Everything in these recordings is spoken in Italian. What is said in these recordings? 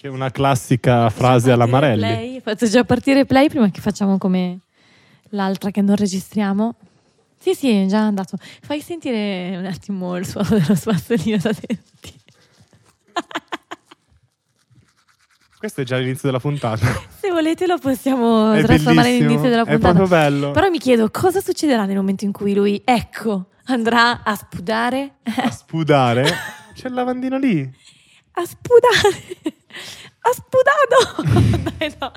Che è una classica frase alla Marelli. play. Faccio già partire play prima che facciamo come l'altra che non registriamo. Sì, sì, è già andato. Fai sentire un attimo il suono dello spazzolino da denti. Questo è già l'inizio della puntata. Se volete lo possiamo È trasformare bellissimo, nell'inizio della È puntata. proprio bello. Però mi chiedo cosa succederà nel momento in cui lui, ecco, andrà a spudare. A spudare. C'è il lavandino lì. a spudare. Ha spudato! Dai, no,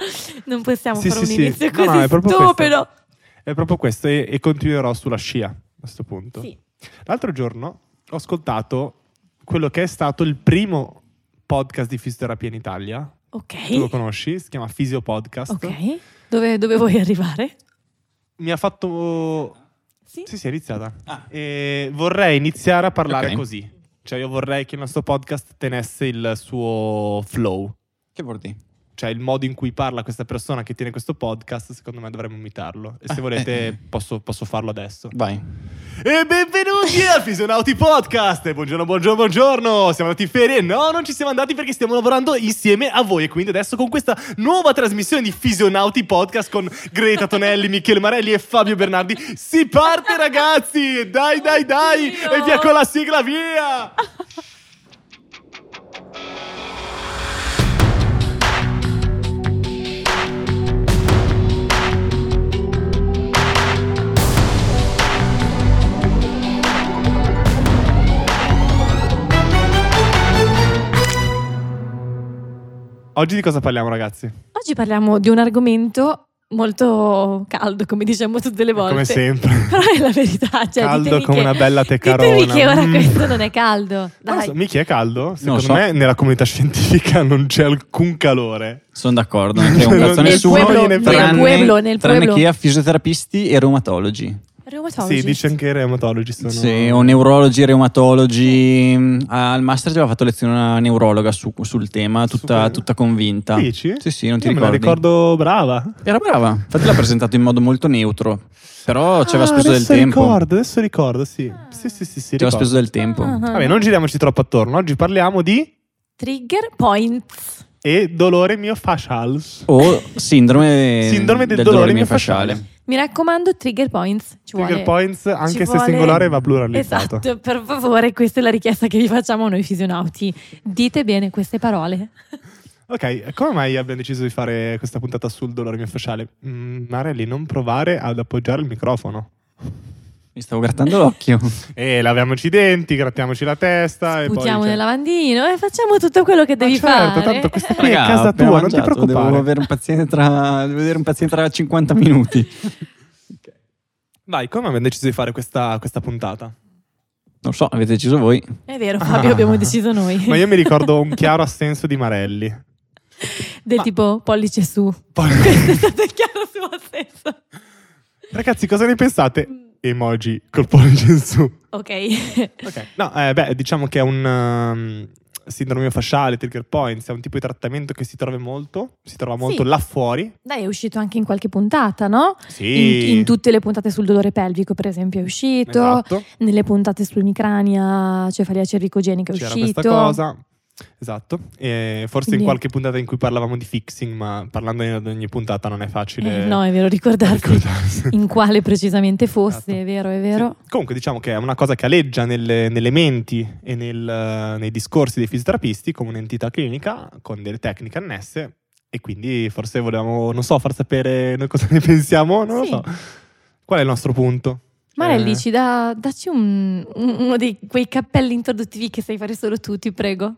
non possiamo Sì, fare sì, un sì. inizio No, così no, è proprio stupido. È proprio questo e, e continuerò sulla scia a questo punto. Sì. L'altro giorno ho ascoltato quello che è stato il primo podcast di fisioterapia in Italia. Tu lo Ok. conosci? Si chiama Fisio Podcast. Ok. Dove, dove vuoi arrivare? Mi ha fatto... Sì. Sì, sì, è iniziata. Ah. E vorrei iniziare a parlare Ok. così. Cioè io vorrei che il nostro podcast tenesse il suo flow. Che vuol dire? Cioè il modo in cui parla questa persona che tiene questo podcast, secondo me dovremmo imitarlo. E se Ah, volete eh. posso, posso farlo adesso. Vai. E benvenuti al Fisionauti Podcast! Buongiorno, buongiorno, buongiorno! Siamo andati in ferie? No, non ci siamo andati perché stiamo lavorando insieme a voi. E quindi adesso con questa nuova trasmissione di Fisionauti Podcast con Greta Tonelli, Michele Marelli e Fabio Bernardi si parte ragazzi! Dai, dai, dai! Oddio. E via con la sigla, via! Oggi di cosa parliamo ragazzi? Oggi parliamo di un argomento molto caldo, come diciamo tutte le volte. Come sempre. Però è la verità. Cioè, Caldo come che- una bella tecarona. Ditemi che ora Mm. questo non è caldo. Dai. so, Michi è caldo? Secondo so. me nella comunità scientifica non c'è alcun calore. Sono d'accordo, non frega un Nel cazzo a Nel nessuno. pueblo, nel tranne, pueblo, nel tranne pueblo. chi ha fisioterapisti e reumatologi. Reumatologist. Sì, dice anche i reumatologi sono... Sì, o neurologi, reumatologi. Al master ci aveva fatto lezione una neurologa su- sul tema, tutta, tutta convinta. Dici? Sì, sì, non ti Io me la ricordi. ricordo brava. Era brava, infatti l'ha presentato in modo molto neutro. Però ci aveva Ah, speso del adesso tempo. ricordo, adesso ricordo, sì. Sì, sì, sì, sì Ci aveva speso del tempo. Ah. Vabbè, non giriamoci troppo attorno. Oggi parliamo di... Trigger points. E dolore miofascials. O sindrome, Sindrome del dolore miofasciale. miofasciale. Mi raccomando, trigger points. Ci Trigger vuole... points, anche se vuole- singolare, va pluralizzato. Esatto, per favore, questa è la richiesta che vi facciamo noi fisionauti. Dite bene queste parole. Ok, come mai abbiamo deciso di fare questa puntata sul dolore miofasciale? Mm, Marelli, non provare ad appoggiare il microfono. Mi stavo grattando l'occhio. E laviamoci i denti, grattiamoci la testa. e poi, Buttiamo cioè- nel lavandino e facciamo tutto quello che Ma devi certo, fare. tanto questa qui è Raga, casa ho appena tua, non ti mangiato, preoccupare. Devo avere un paziente tra, devo vedere un paziente tra 50 minuti. Vai, come abbiamo deciso di fare questa, questa puntata? Non so, avete deciso voi. È vero, Fabio, Ah. abbiamo deciso noi. Ma io mi ricordo un chiaro assenso di Marelli. Del Ma- tipo pollice su. Poi- Questo è stato il chiaro suo senso. Ragazzi, cosa ne pensate? Emoji col pollice in su. Ok. Ok. No, eh, beh, diciamo che è un um, sindrome fasciale, trigger points, è un tipo di trattamento che si trova molto, si trova molto Sì. là fuori. Dai, è uscito anche in qualche puntata, no? Sì. In, in tutte le puntate sul dolore pelvico, per esempio, è uscito. Esatto. Nelle puntate sull'emicrania, cefalia cervicogenica è C'era uscito. questa cosa. Esatto. E forse Quindi- in qualche puntata in cui parlavamo di fixing, ma parlando ad ogni puntata non è facile. Eh, no, è vero, ricordarsi in quale precisamente fosse, Esatto. è vero, è vero. Sì. Comunque diciamo che è una cosa che aleggia nelle, nelle menti e nel, nei discorsi dei fisioterapisti come un'entità clinica con delle tecniche annesse e quindi forse volevamo, non so, far sapere noi cosa ne pensiamo, non Sì. lo so. Qual è il nostro punto? Marelli, ci da, dacci un- un- uno di quei cappelli introduttivi che sai fare solo tu, ti prego.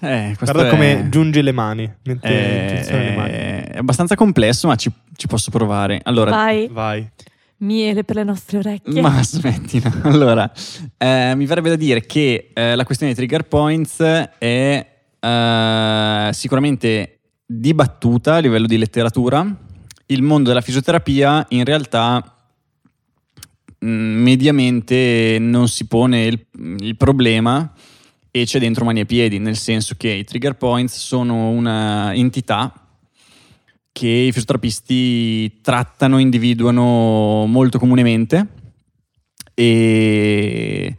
Eh, Guarda è- come giunge le mani, mette è, tensione le mani. è abbastanza complesso, ma ci, ci posso provare. Allora, Vai, Vai. miele per le nostre orecchie. Ma smettila. Allora, eh, mi verrebbe da dire che eh, la questione dei trigger points è eh, sicuramente dibattuta a livello di letteratura. Il mondo della fisioterapia in realtà mh, mediamente non si pone il, il problema e c'è dentro mani e piedi, nel senso che i trigger points sono una entità che i fisioterapisti trattano, individuano molto comunemente e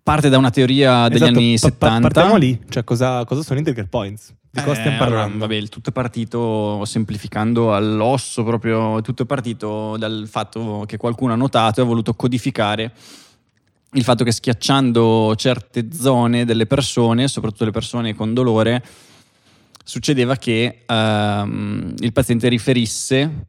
parte da una teoria degli Esatto, anni pa- pa- 70. partiamo lì, cioè cosa, cosa sono i trigger points? Di cosa Eh, stiamo allora, parlando? vabbè, il tutto è partito semplificando all'osso proprio, tutto è partito dal fatto che qualcuno ha notato e ha voluto codificare il fatto che schiacciando certe zone delle persone, soprattutto le persone con dolore, succedeva che ehm, il paziente riferisse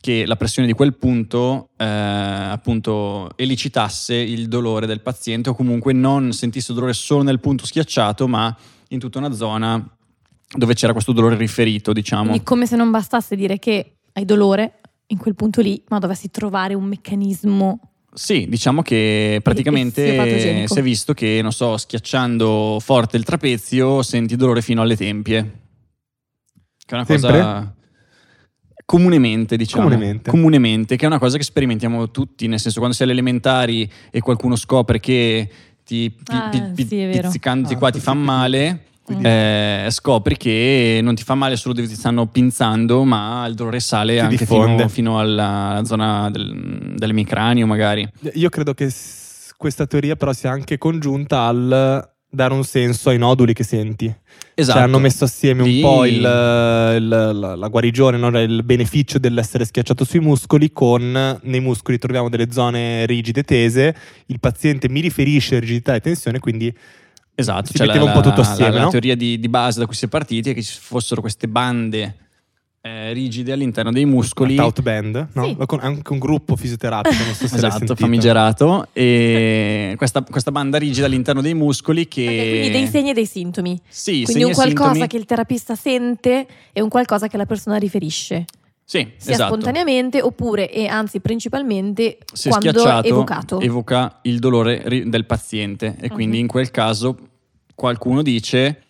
che la pressione di quel punto eh, appunto elicitasse il dolore del paziente o comunque non sentisse dolore solo nel punto schiacciato ma in tutta una zona dove c'era questo dolore riferito diciamo Quindi come se non bastasse dire che hai dolore in quel punto lì, ma dovessi trovare un meccanismo. Sì, diciamo che praticamente si è visto che, non so, schiacciando forte il trapezio senti dolore fino alle tempie. Che è una Sempre? cosa comunemente, diciamo. Comunemente. Comunemente, che è una cosa che sperimentiamo tutti, nel senso quando sei alle elementari e qualcuno scopre che ti, pi- Ah, pi- pi- sì, pizzicandoti Ah, qua ti fa male. Quindi- eh, scopri che non ti fa male solo dove ti stanno pinzando, ma il dolore sale Si anche fino, fino alla, zona del, dell'emicranio, magari. Io credo che s- questa teoria però sia anche congiunta al dare un senso ai noduli che senti. Esatto. Cioè hanno messo assieme Lì- un po' il, il- la, la guarigione, no? il beneficio dell'essere schiacciato sui muscoli con nei muscoli troviamo delle zone rigide tese, il paziente mi riferisce rigidità e tensione, quindi Esatto, si cioè metteva la, un po' tutto la- assieme, la, no? teoria di, di base da cui si è partiti è che ci fossero queste bande eh, rigide all'interno dei muscoli. Una tout band, no? Sì. Con- anche un gruppo fisioterapico, non so se Esatto, famigerato. E questa, questa banda rigida all'interno dei muscoli che... Ok, quindi dei segni e dei sintomi. Sì, Quindi segni un qualcosa sintomi. che il terapista sente e un qualcosa che la persona riferisce, Sì, sia esatto. spontaneamente oppure, e anzi principalmente, Se quando schiacciato evocato. evoca il dolore del paziente e quindi Mhm. in quel caso qualcuno dice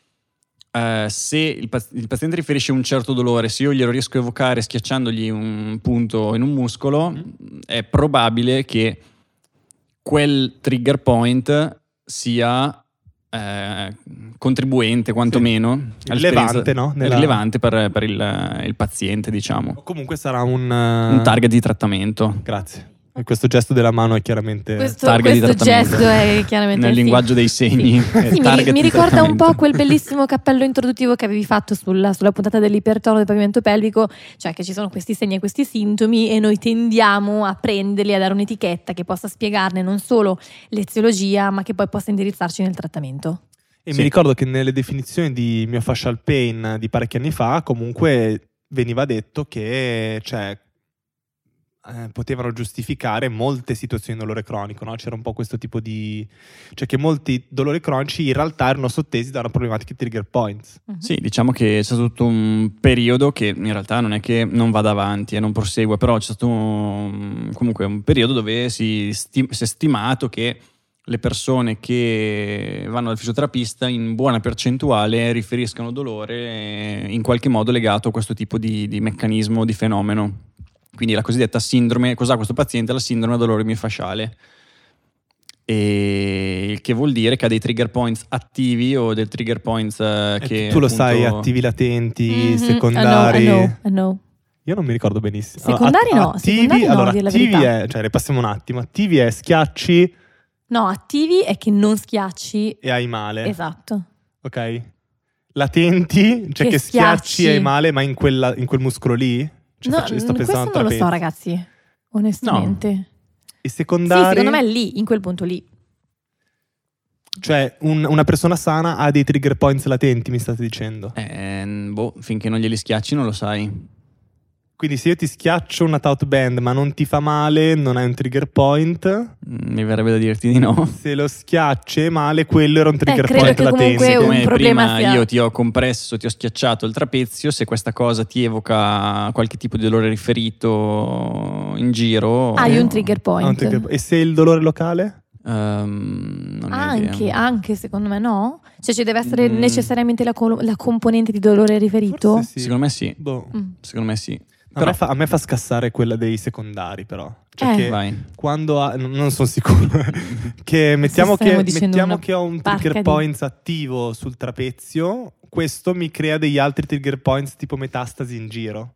eh, se il, pa- il paziente riferisce un certo dolore, se io glielo riesco a evocare schiacciandogli un punto in un muscolo, Mhm. è probabile che quel trigger point sia eh, contribuente quantomeno all'esperienza- Rilevante, no? Nella- rilevante per, per il, il paziente diciamo O comunque sarà un... un eh, target di trattamento Grazie. E questo gesto della mano è chiaramente... Questo, targa di questo trattamento. gesto è chiaramente nel sì. linguaggio dei segni Sì, eh, mi, mi di ricorda un po' quel bellissimo cappello introduttivo che avevi fatto sulla, sulla puntata dell'ipertono del pavimento pelvico, cioè che ci sono questi segni e questi sintomi e noi tendiamo a prenderli, a dare un'etichetta che possa spiegarne non solo l'eziologia, ma che poi possa indirizzarci nel trattamento. E Sì. mi ricordo che nelle definizioni di mio facial pain di parecchi anni fa, comunque veniva detto che cioè, eh, potevano giustificare molte situazioni di dolore cronico, no? C'era un po' questo tipo di... cioè che molti dolori cronici in realtà erano sottesi da una problematica di trigger points. Mhm. Sì, diciamo che c'è stato tutto un periodo che in realtà non è che non vada avanti e non prosegue, però c'è stato un- comunque un periodo dove si, sti- si è stimato che le persone che vanno dal fisioterapista in buona percentuale riferiscano dolore in qualche modo legato a questo tipo di, di meccanismo, di fenomeno. Quindi la cosiddetta sindrome, cos'ha questo paziente? La sindrome dolore miofasciale. E il che vuol dire che ha dei trigger points attivi o dei trigger points eh, E che tu lo appunto- sai, attivi latenti, Mhm, secondari. I know, I know, I know. Io non mi ricordo benissimo. Secondari no, attivi, secondari no, allora, la attivi è, cioè ripassiamo un attimo, attivi è schiacci No, attivi è che non schiacci. e hai male. Esatto. Ok. Latenti, cioè Che che, schiacci schiacci. e hai male, ma in, quella- in quel muscolo lì? Cioè, No, faccio- sto pensando questo non lo so, ragazzi. Onestamente. I Sì, secondari, secondo me è lì, in quel punto lì. cioè un- una persona sana ha dei trigger points latenti, mi state dicendo. Eh, boh, finché non glieli schiacci non lo sai. Quindi se io ti schiaccio una tout band ma non ti fa male, non hai un trigger point. Mm, Mi verrebbe da dirti di no. Se lo schiacci è male, quello era un trigger credo point latente. comunque un Come problema prima sia- io ti ho compresso, ti ho schiacciato il trapezio, se questa cosa ti evoca qualche tipo di dolore riferito in giro... Hai un trigger Ha point. un trigger. E se il dolore locale? ho Anche, idea. anche secondo me no? Cioè ci deve essere Mm. necessariamente la, col- la componente di dolore riferito? Sì. Secondo me sì, Boh. Mm. secondo me sì. Però fa, a me fa scassare quella dei secondari, però. Cioè Eh. che vai. quando ha, non non sono sicuro. che mettiamo, che, mettiamo che ho un trigger di- points attivo sul trapezio, questo mi crea degli altri trigger points tipo metastasi in giro.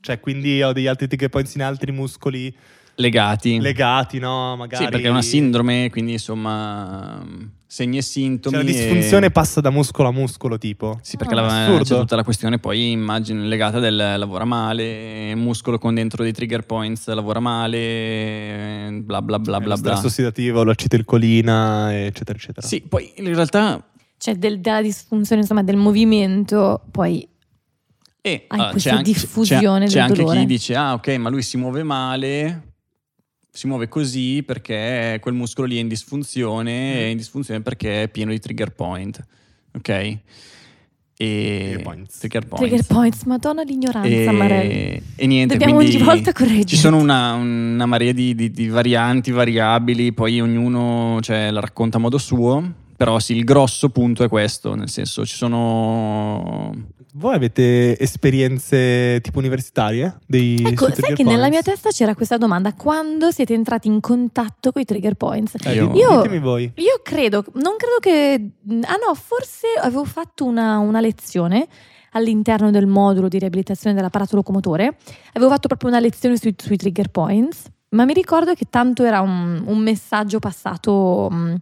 Cioè, quindi ho degli altri trigger points in altri muscoli legati. legati, no? Magari... Sì, perché è una sindrome, quindi insomma segni e sintomi. Cioè, la e- disfunzione passa da muscolo a muscolo, tipo. Sì, perché Ah, c'è tutta la questione poi immagino legata del lavora male, muscolo con dentro dei trigger points lavora male, bla bla bla Eh, bla lo stress bla. ossidativo, l'acetilcolina, eccetera, eccetera. Sì, poi in realtà Cioè del- della disfunzione insomma del movimento, poi E Hai ah, questa c'è anche, diffusione c'è, c'è del anche dolore. chi dice: Ah, ok, ma lui si muove male, si muove così perché quel muscolo lì è in disfunzione, Mm. è in disfunzione perché è pieno di trigger point. Ok? E Trigger points. Trigger points. trigger points, madonna l'ignoranza, Marelli. E, e niente, Dobbiamo ogni volta correggerti. Ci sono una, una marea di, di- di varianti, variabili, poi ognuno cioè, la racconta a modo suo. Però sì, il grosso punto è questo, nel senso ci sono Voi avete esperienze tipo universitarie? Dei Ecco, sai che nella mia points? testa c'era questa domanda, quando siete entrati in contatto con i trigger points? Eh, Io- Io- Ditemi voi. Io credo, non credo che... Ah no, forse avevo fatto una, una lezione all'interno del modulo di riabilitazione dell'apparato locomotore, avevo fatto proprio una lezione sui, sui trigger points, ma mi ricordo che tanto era un, un messaggio passato mh,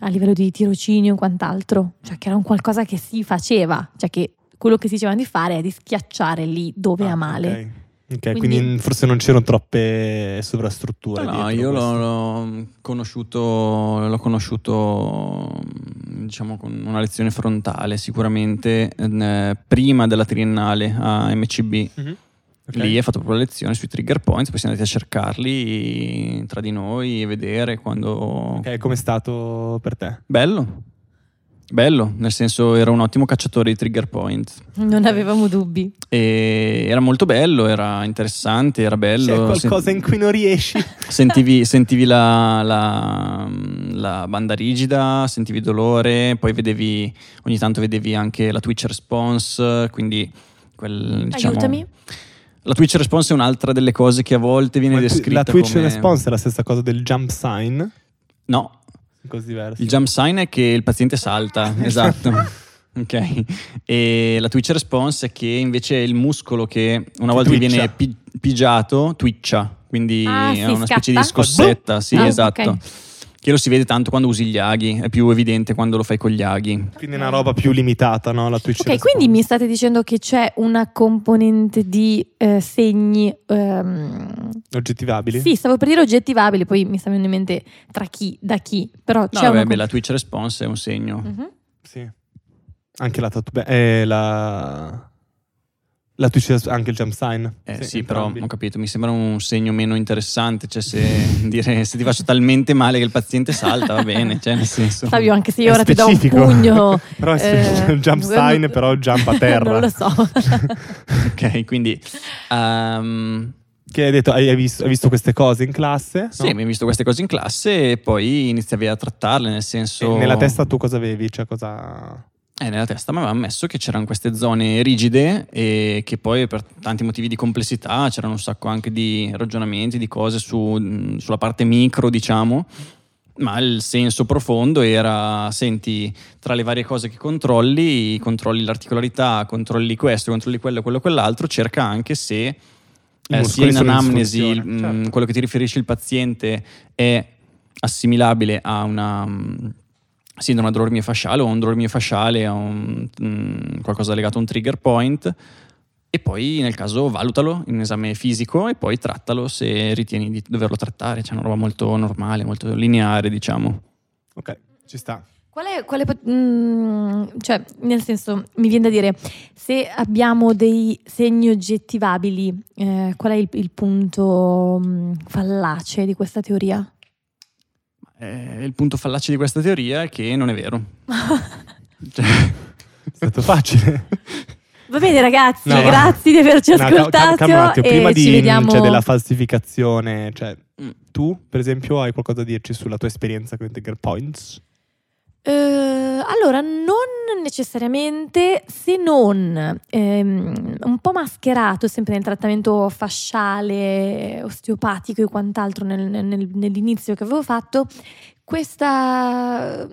a livello di tirocinio e quant'altro, cioè che era un qualcosa che si faceva, cioè che quello che si dicevano di fare è di schiacciare lì dove Ah, ha male. Ok, Ok, quindi, Quindi- forse non c'erano troppe sovrastrutture. No, io l'ho, l'ho conosciuto, l'ho conosciuto diciamo con una lezione frontale sicuramente eh, prima della triennale a MCB. Mhm. Ok. Lì ho fatto proprio la lezione sui trigger points, poi siamo andati a cercarli tra di noi e vedere quando... Ok, com'è stato per te? Bello, bello, nel senso era un ottimo cacciatore di trigger point. Non avevamo dubbi. E era molto bello, era interessante, era bello. C'è qualcosa Sen- in cui non riesci? Sentivi, sentivi la, la- la banda rigida, sentivi dolore, poi vedevi, ogni tanto vedevi anche la twitch response, quindi quel, diciamo- Aiutami. La twitch response è un'altra delle cose che a volte viene Ma descritta la Twitch come... response è la stessa cosa del jump sign? No, Così diverso. il jump sign è che il paziente salta, esatto. Ok, e la twitch response è che invece è il muscolo che una volta che viene pi- pigiato, twitcha, quindi Ah, è una specie di scatta? scossetta, sì, Ah, esatto. ok. Che lo si vede tanto quando usi gli aghi, è più evidente quando lo fai con gli aghi. Quindi è una roba più limitata, no? La Twitch Ok, response. quindi mi state dicendo che c'è una componente di eh, segni. ehm, Oggettivabili? sì, stavo per dire oggettivabili, poi mi sta venendo in mente tra chi, da chi, però No, c'è vabbè, una. beh, la twitch response è un segno. Mhm. Sì. Anche la beh, eh, la... La Twitch res- anche il jump sign. Eh, sì, però entrambi. ho capito, mi sembra un segno meno interessante, cioè se, dire, se ti faccio talmente male che il paziente salta va bene, cioè nel senso... Fabio, anche se io È ora ti do un specifico. pugno. Però è eh, specifico, il jump non- sign, però jump a terra. non lo so. ok, quindi... ehm, Che hai detto, hai, hai visto, hai visto queste cose in classe? Sì, abbiamo visto queste cose in classe e poi iniziavi a trattarle, nel senso... nella testa tu cosa avevi? Cioè cosa... Eh, nella testa mi aveva ammesso che c'erano queste zone rigide e che poi per tanti motivi di complessità c'erano un sacco anche di ragionamenti, di cose su- sulla parte micro, diciamo. Ma il senso profondo era, senti, tra le varie cose che controlli, controlli l'articolarità, controlli questo, controlli quello, quello, quell'altro, cerca anche se eh, sia in anamnesi disfunzione, mh, certo. quello che ti riferisce il paziente è assimilabile a una mh, sindrome adormie fasciale o un dormio fasciale, a un, mh, qualcosa legato a un trigger point e poi nel caso valutalo in esame fisico e poi trattalo se ritieni di doverlo trattare, c'è una roba molto normale, molto lineare diciamo. Ok, ci sta. Qual è, quale pot- mm, cioè, nel senso, mi viene da dire, se abbiamo dei segni oggettivabili, eh, qual è il, il punto mm, fallace di questa teoria? Eh, il punto fallace di questa teoria è che non è vero. Cioè, È stato facile. Va bene ragazzi, No, ma- grazie di averci No, cal- ascoltato attimo, e prima ci di, vediamo... cioè, della falsificazione, cioè, Mm. tu, per esempio, hai qualcosa da dirci sulla tua esperienza con i trigger points? Eh, allora, non necessariamente, se non ehm, un po' mascherato sempre nel trattamento fasciale, osteopatico e quant'altro nel- nel- nell'inizio che avevo fatto, questa,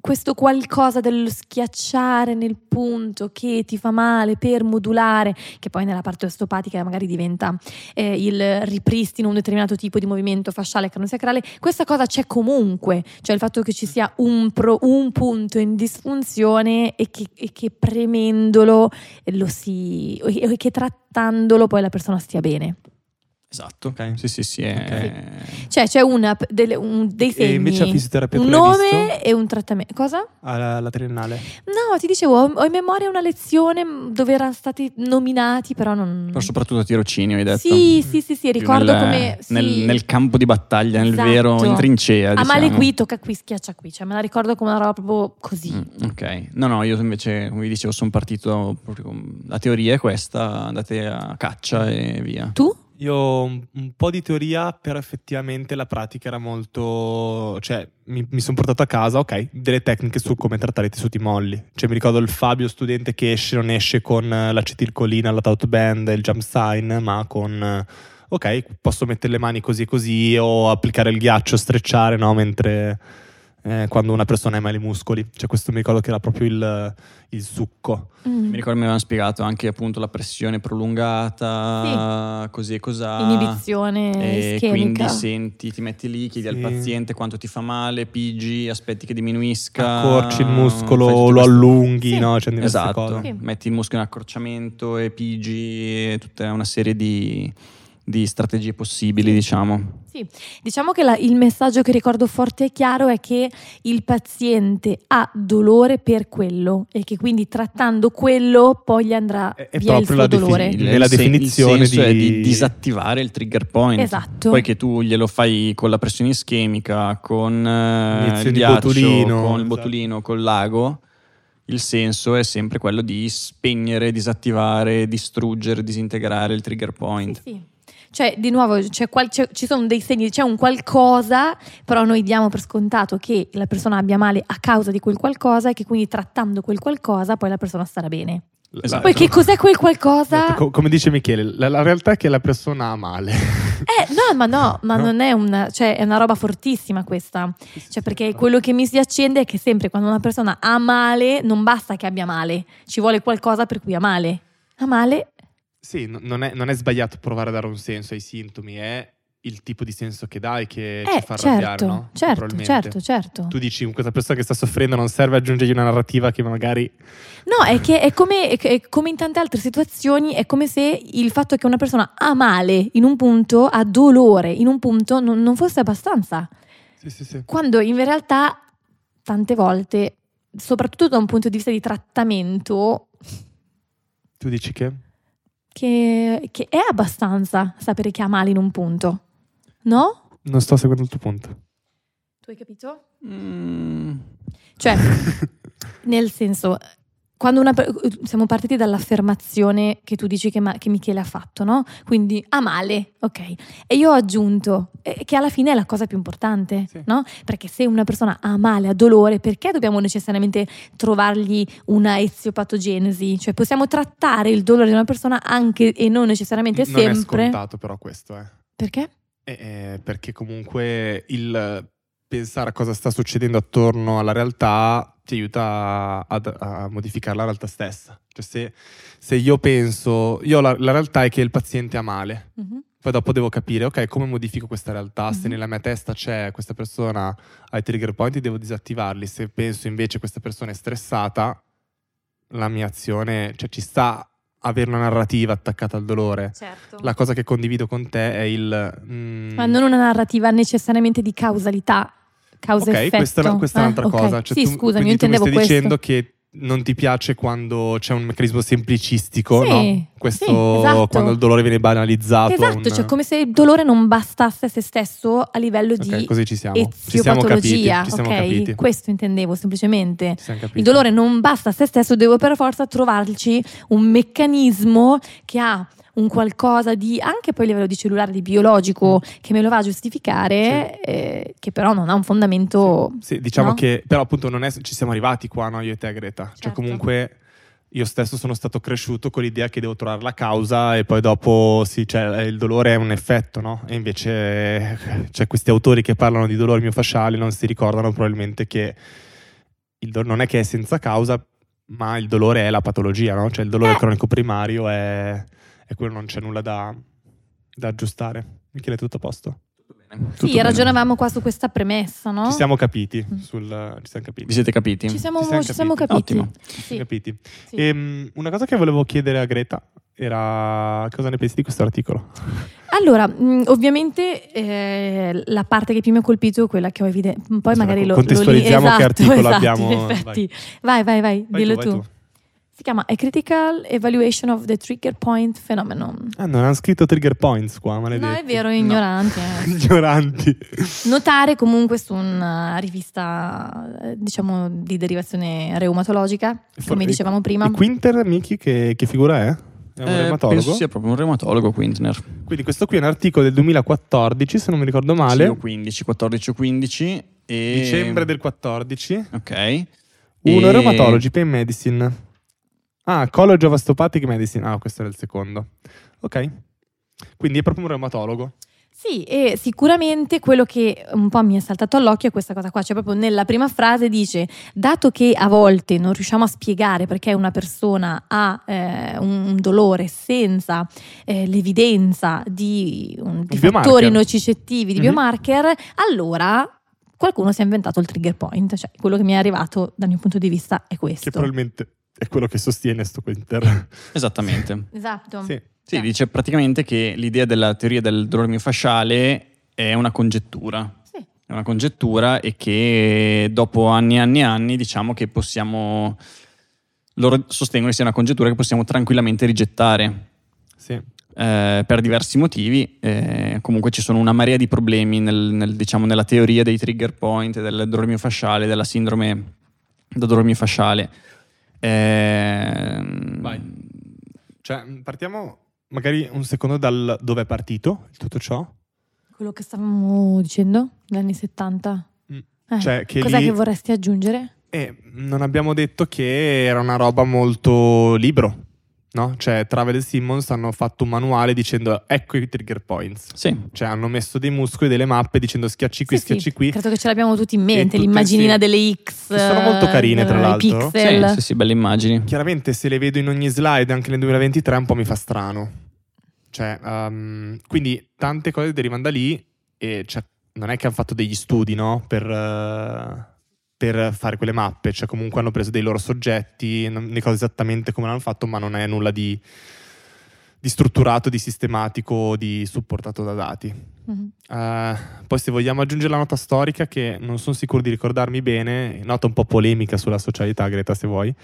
questo qualcosa dello schiacciare nel punto che ti fa male per modulare, che poi nella parte osteopatica magari diventa eh, il ripristino un determinato tipo di movimento fasciale craniosacrale, questa cosa c'è comunque, cioè il fatto che ci sia un, pro, un punto in disfunzione e che, e che premendolo lo si, e che trattandolo poi la persona stia bene. Esatto. Ok. Sì, sì, sì. È... Cioè c'è una, delle, un, dei segni, E invece a fisioterapia un nome visto? e un trattamento. Cosa? Alla, alla triennale. No, ti dicevo, ho, ho in memoria una lezione dove erano stati nominati, però non... Però soprattutto a tirocinio, hai detto. Sì, sì, sì, sì, ricordo nel, come... Nel, sì. nel campo di battaglia, nel Esatto. vero, in trincea. A diciamo. male qui, tocca qui, schiaccia qui, cioè me la ricordo come una roba proprio così. Mm, ok, no, no, io invece, come vi dicevo, sono partito proprio con la teoria è questa, andate a caccia e via. Tu? Io un, po' di teoria, però effettivamente la pratica era molto... Cioè, mi, mi sono portato a casa, ok, delle tecniche su come trattare i tessuti molli. Cioè, mi ricordo il Fabio studente che esce, non esce con l'acetilcolina, la taut band il jump sign, ma con... Ok, posso mettere le mani così e così o applicare il ghiaccio, strecciare, no? Mentre... eh, quando una persona ha male i muscoli. Cioè, questo mi ricordo che era proprio il, il succo. Mm. Mi ricordo mi avevano spiegato anche appunto la pressione prolungata, così e cos'ha. Inibizione E ischemica. quindi senti, ti metti lì, chiedi al Sì. paziente quanto ti fa male, pigi, aspetti che diminuisca. Accorci il muscolo, lo allunghi, Sì. no? C'è diverse Esatto, cose. Sì. metti il muscolo in accorciamento e pigi, e tutta una serie di, di strategie possibili, diciamo. Sì, diciamo che la- il messaggio che ricordo forte e chiaro è che il paziente ha dolore per quello e che quindi trattando quello poi gli andrà È- via il suo dolore. Il- nella sen- definizione il senso è di- di disattivare il trigger point. Esatto. Poi che tu glielo fai con la pressione ischemica, con eh, il ghiaccio, botulino, con il esatto. botulino, col lago, il senso è sempre quello di spegnere, disattivare, distruggere, disintegrare il trigger point. Sì, sì. Cioè, di nuovo, c'è qual- c'è- ci sono dei segni, c'è un qualcosa, però noi diamo per scontato che la persona abbia male a causa di quel qualcosa e che quindi trattando quel qualcosa poi la persona starà bene. Esatto. Poi che cos'è quel qualcosa? Co- come dice Michele, la, la realtà è che la persona ha male. Eh, no, ma no, ma No? non è una, cioè, è una roba fortissima questa. Cioè, perché quello che mi si accende è che sempre quando una persona ha male, non basta che abbia male, ci vuole qualcosa per cui ha male. Ha male? Sì, no- non è, non è sbagliato provare a dare un senso ai sintomi, è il tipo di senso che dai che ci Eh, fa arrabbiare, certo, no? certo, certo, certo. Tu dici, questa persona che sta soffrendo non serve aggiungergli una narrativa che magari... No, è che è come, è come in tante altre situazioni, è come se il fatto che una persona ha male in un punto, ha dolore in un punto, non, non fosse abbastanza. Sì, sì, sì. Quando in realtà tante volte, soprattutto da un punto di vista di trattamento, Tu dici che? Che, che è abbastanza sapere che ha male in un punto. No? Non sto seguendo il tuo punto. Tu hai capito? Mm, Cioè, nel senso, quando una per- siamo partiti dall'affermazione che tu dici che, Ma- che Michele ha fatto, no? Quindi ha male, ok. E io ho aggiunto eh, che alla fine è la cosa più importante, Sì. no? Perché se una persona ha male, ha dolore, perché dobbiamo necessariamente trovargli una eziopatogenesi? Cioè possiamo trattare il dolore di una persona anche e non necessariamente non è sempre. scontato però questo, eh. Perché? Eh, eh, perché comunque il pensare a cosa sta succedendo attorno alla realtà ti aiuta a, a modificare la realtà stessa. Cioè se, se io penso, io la, la realtà è che il paziente ha male, Mhm. poi dopo devo capire, ok, come modifico questa realtà? Se Mhm. nella mia testa c'è questa persona ai trigger point, devo disattivarli. Se penso invece questa persona è stressata, la mia azione, cioè ci sta avere una narrativa attaccata al dolore. Certo. La cosa che condivido con te è il... mm, Ma non una narrativa necessariamente di causalità, causa-effetto. Ok, questa, è una- questa è Eh, un'altra ok. cosa. Cioè, sì, tu- scusami, io quindi tu mi intendevo stai questo. dicendo che non ti piace quando c'è un meccanismo semplicistico, Sì, no? Questo sì, esatto. quando il dolore viene banalizzato. Esatto, un- cioè come se il dolore non bastasse a se stesso a livello Ok, di così ci siamo. Ci siamo capiti. Ci siamo ok? Questo intendevo semplicemente. Il dolore non basta a se stesso, devo per forza trovarci un meccanismo che ha un qualcosa di, anche poi a livello di cellulare, di biologico, che me lo va a giustificare, eh, che però non ha un fondamento... Sì, diciamo no? che però appunto non è, ci siamo arrivati qua, no? Io e te, Greta. Cioè Certo. comunque io stesso sono stato cresciuto con l'idea che devo trovare la causa e poi dopo sì, cioè, il dolore è un effetto, no? E invece eh, c'è questi autori che parlano di dolori miofasciali non si ricordano probabilmente che il do- non è che è senza causa, ma il dolore è la patologia, no? Cioè il dolore Eh. cronico primario è, è quello, non c'è nulla da, da aggiustare. Michele, tutto a posto? Tutto Sì, bene. ragionavamo qua su questa premessa, no? Ci siamo capiti, Mm. sul, ci siamo capiti. Vi siete capiti? Ci siamo, Ci siamo ci siamo capiti. Ottimo. Ci Sì, siamo capiti. sì. Ehm, una cosa che volevo chiedere a Greta era cosa ne pensi di questo articolo? Allora, mh, ovviamente eh, la parte che più mi ha colpito è quella che ho evidente. Poi Aspetta, magari lo, contestualizziamo lo li- che esatto, articolo esatto, abbiamo- in effetti. Vai, vai, vai, Vai dillo tu, tu, vai tu. Si chiama A Critical Evaluation of the Trigger Point Phenomenon. Ah, non hanno scritto trigger points qua, maledetti. No, è vero, ignoranti. eh. Ignoranti. Notare comunque su una rivista, diciamo, di derivazione reumatologica, come dicevamo prima. E Quinter, Miki, che, che figura è? È un Eh, reumatologo? penso sia proprio un reumatologo, Quintner. Quindi questo qui è un articolo del 2014, se non mi ricordo male. Sì, o 15, 14 o 15. E... Dicembre del 14. Ok. Uno E- Rheumatology, Pain Medicine. Ah, College of Osteopathic Medicine. Ah, questo era il secondo. Ok. Quindi è proprio un reumatologo. Sì, e sicuramente quello che un po' mi è saltato all'occhio è questa cosa qua, cioè proprio nella prima frase dice, dato che a volte non riusciamo a spiegare perché una persona ha eh, un, dolore senza eh, l'evidenza di, un- di fattori nocicettivi, di Mhm. biomarker, allora qualcuno si è inventato il trigger point, cioè quello che mi è arrivato dal mio punto di vista è questo. Che probabilmente è quello che sostiene sto Quinter. Esattamente. Esatto. sì. Sì, Cioè, dice praticamente che l'idea della teoria del dolore miofasciale è una congettura. sì. È una congettura e che dopo anni e anni e anni diciamo che possiamo... Loro sostengono che sia una congettura che possiamo tranquillamente rigettare. Sì. eh, per diversi motivi. eh, comunque ci sono una marea di problemi nel- nel, diciamo, nella teoria dei trigger point, del dolore miofasciale, della sindrome da dolore miofasciale. Ehm, Vai. Cioè, partiamo magari un secondo dal dove è partito tutto ciò. Quello che stavamo dicendo, negli anni 70. Mm. Eh, Cioè, che cos'è lì- che vorresti aggiungere? E non abbiamo detto che era una roba molto libro, no? Cioè, Travel e Simmons hanno fatto un manuale dicendo ecco i trigger points. Sì, Cioè, hanno messo dei muscoli, delle mappe dicendo schiacci qui, Sì, schiacci sì, qui. Credo che ce l'abbiamo tutti in mente, l'immaginina sì. delle X. Che sono molto carine, tra eh, i l'altro. pixel. sì, sì, sì, belle immagini. Chiaramente, se le vedo in ogni slide anche nel 2023, un po' mi fa strano. Cioè, um, quindi tante cose derivano da lì e cioè, non è che hanno fatto degli studi, no? Per, eh, per fare quelle mappe. Cioè, comunque hanno preso dei loro soggetti, ne ricordo esattamente come l'hanno fatto, ma non è nulla di, di strutturato, di sistematico, di supportato da dati. Mhm. Eh, poi se vogliamo aggiungere la nota storica, che non sono sicuro di ricordarmi bene, nota un po' polemica sulla socialità, Greta, se vuoi,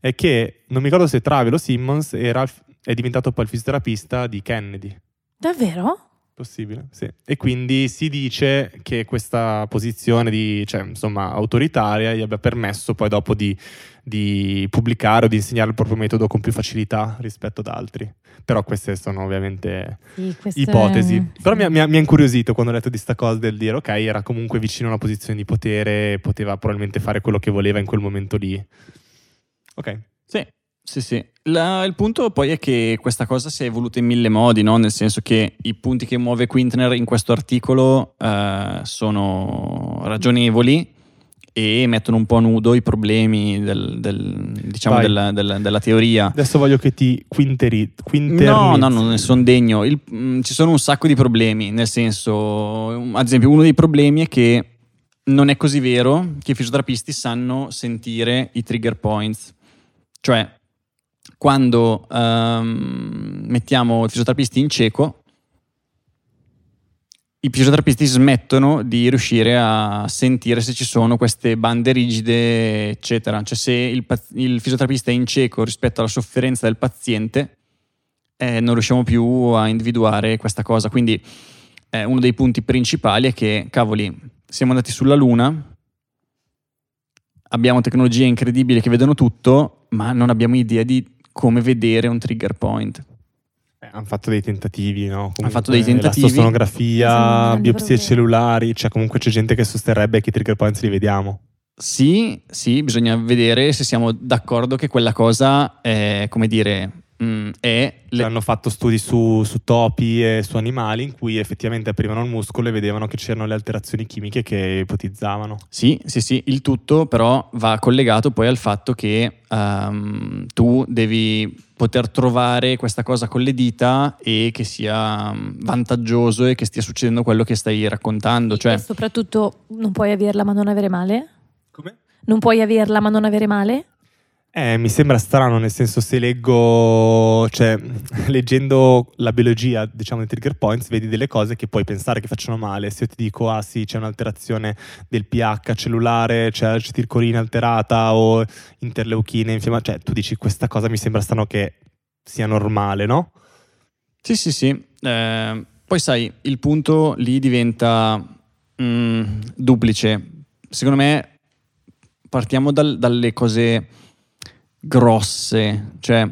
è che non mi ricordo se Travel o Simmons era, è diventato poi il fisioterapista di Kennedy. Davvero? Possibile, sì. E quindi si dice che questa posizione di, cioè, insomma, autoritaria gli abbia permesso poi dopo di, di pubblicare o di insegnare il proprio metodo con più facilità rispetto ad altri. Però queste sono ovviamente Sì, ipotesi. sì. Però mi ha, mi ha- mi ha incuriosito quando ho letto di sta cosa del dire, ok, era comunque vicino a una posizione di potere, poteva probabilmente fare quello che voleva in quel momento lì. Ok. Sì, sì. La- il punto poi è che questa cosa si è evoluta in mille modi, no? nel senso che i punti che muove Quintner in questo articolo eh, sono ragionevoli e mettono un po' a nudo i problemi del- del- diciamo della, della- della teoria. Adesso voglio che ti quinteri. No, no, non ne sono degno. Il- mm, ci sono un sacco di problemi, nel senso, um, ad esempio, uno dei problemi è che non è così vero che i fisioterapisti sanno sentire i trigger points. Cioè, quando ehm, mettiamo i fisioterapisti in cieco, i fisioterapisti smettono di riuscire a sentire se ci sono queste bande rigide, eccetera. Cioè, se il, il fisioterapista è in cieco rispetto alla sofferenza del paziente, eh, non riusciamo più a individuare questa cosa. Quindi, eh, uno dei punti principali è che, cavoli, siamo andati sulla Luna, abbiamo tecnologie incredibili che vedono tutto, ma non abbiamo idea di come vedere un trigger point. Eh, hanno fatto dei tentativi, no? Comunque, fatto dei tentativi. La sonografia, biopsie cellulari, cioè comunque c'è gente che sosterrebbe che i trigger points li vediamo. Sì, sì, bisogna vedere se siamo d'accordo che quella cosa è, come dire, mm. Le... Hanno fatto studi su, su, topi e su animali in cui effettivamente aprivano il muscolo e vedevano che c'erano le alterazioni chimiche che ipotizzavano. Sì, sì, sì, il tutto però va collegato poi al fatto che um, tu devi poter trovare questa cosa con le dita e che sia mm, vantaggioso e che stia succedendo quello che stai raccontando. Cioè... E soprattutto non puoi averla ma non avere male? Come? Non puoi averla ma non avere male? Eh, mi sembra strano, nel senso se leggo, cioè, leggendo la biologia, diciamo, dei trigger points, vedi delle cose che puoi pensare che facciano male. Se io ti dico, ah sì, c'è un'alterazione del pH cellulare, c'è acetilcolina alterata o interleuchine, infiamma- cioè tu dici questa cosa mi sembra strano che sia normale, no? Sì, sì, sì. Eh, poi sai, il punto lì diventa mm, duplice. Secondo me partiamo dal, dalle cose grosse. Cioè,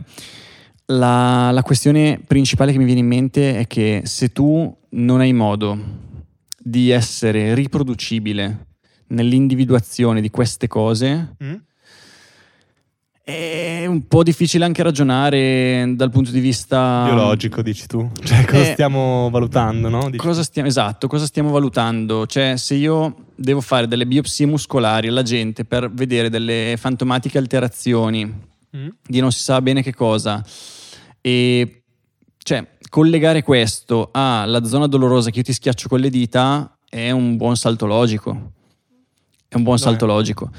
la, la questione principale che mi viene in mente è che se tu non hai modo di essere riproducibile nell'individuazione di queste cose, mm. È un po' difficile anche ragionare dal punto di vista biologico, dici tu. Cioè, cosa eh, stiamo valutando, no? Cosa stiamo, esatto, cosa stiamo valutando? Cioè, se io devo fare delle biopsie muscolari alla gente per vedere delle fantomatiche alterazioni mm. di non si sa bene che cosa e cioè collegare questo alla zona dolorosa che io ti schiaccio con le dita è un buon salto logico. È un buon Dai. salto logico.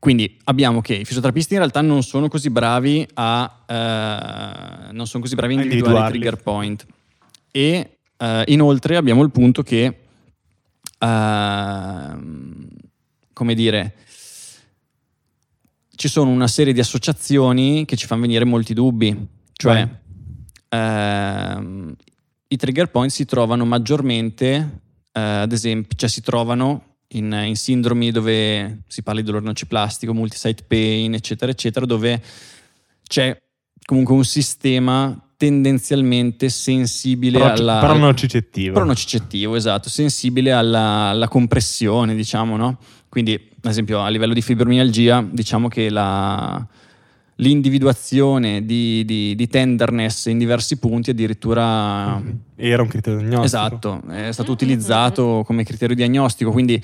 Quindi abbiamo che i fisioterapisti in realtà non sono così bravi a, uh, non sono così bravi a individuare i trigger point. E uh, inoltre abbiamo il punto che uh, come dire, ci sono una serie di associazioni che ci fanno venire molti dubbi. Cioè, ehm, i trigger point si trovano maggiormente, eh, ad esempio, cioè si trovano in, in, sindromi dove si parla di dolore nociplastico, multisite pain, eccetera, eccetera, dove c'è comunque un sistema tendenzialmente sensibile Pro, alla... Pronocicettivo. Pronocicettivo, esatto, sensibile alla, alla, compressione, diciamo, no? Quindi, ad esempio, a livello di fibromialgia, diciamo che la, l'individuazione di, di, di, tenderness in diversi punti addirittura... Mm-hmm. Era un criterio diagnostico. Esatto, è stato utilizzato come criterio diagnostico, quindi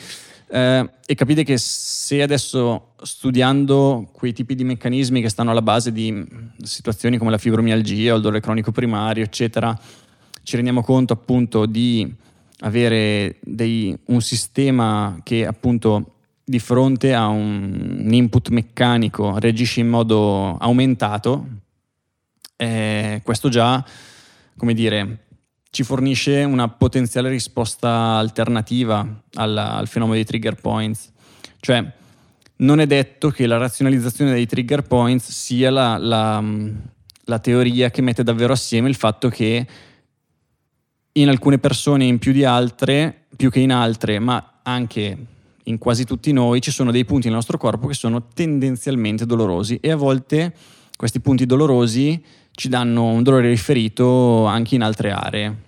eh, e capite che se adesso studiando quei tipi di meccanismi che stanno alla base di situazioni come la fibromialgia o il dolore cronico primario, eccetera, ci rendiamo conto appunto di avere dei, un sistema che appunto di fronte a un, un input meccanico reagisce in modo aumentato, eh, questo già, come dire, ci fornisce una potenziale risposta alternativa al, al fenomeno dei trigger points. Cioè, non è detto che la razionalizzazione dei trigger points sia la, la, la teoria che mette davvero assieme il fatto che in alcune persone in più di altre, più che in altre, ma anche in quasi tutti noi, ci sono dei punti nel nostro corpo che sono tendenzialmente dolorosi e a volte questi punti dolorosi ci danno un dolore riferito anche in altre aree.